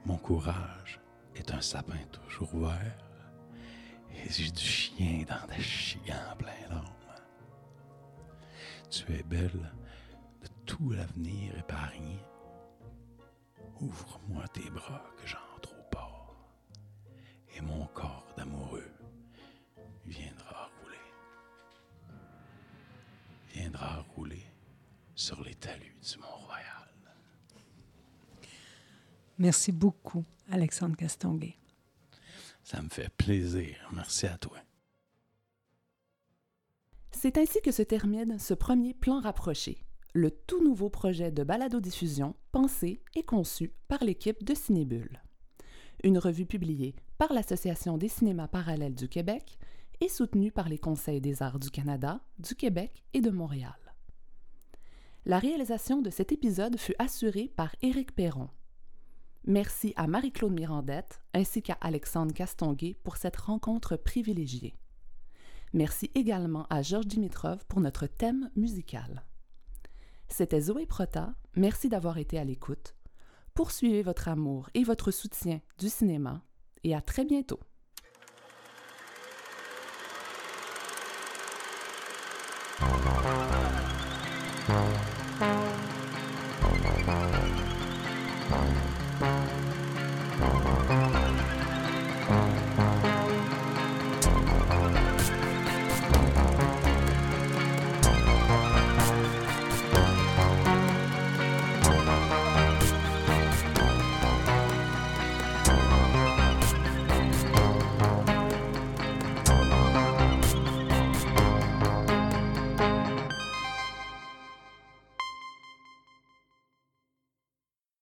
Speaker 3: mon courage est un sapin toujours vert. Et j'ai du chien dans des chiens plein larmes. Tu es belle de tout l'avenir épargné. Ouvre-moi tes bras que j'entre au port. Et mon corps d'amoureux viendra rouler. Viendra rouler sur les talus du Mont-Royal.
Speaker 2: Merci beaucoup, Alexandre Castonguay.
Speaker 3: Ça me fait plaisir. Merci à toi.
Speaker 1: C'est ainsi que se termine ce premier plan rapproché, le tout nouveau projet de balado-diffusion pensé et conçu par l'équipe de Cinébule. Une revue publiée par l'Association des cinémas parallèles du Québec et soutenue par les Conseils des arts du Canada, du Québec et de Montréal. La réalisation de cet épisode fut assurée par Éric Perron. Merci à Marie-Claude Mirandette ainsi qu'à Alexandre Castonguay pour cette rencontre privilégiée. Merci également à Georges Dimitrov pour notre thème musical. C'était Zoé Prota, merci d'avoir été à l'écoute. Poursuivez votre amour et votre soutien du cinéma et à très bientôt.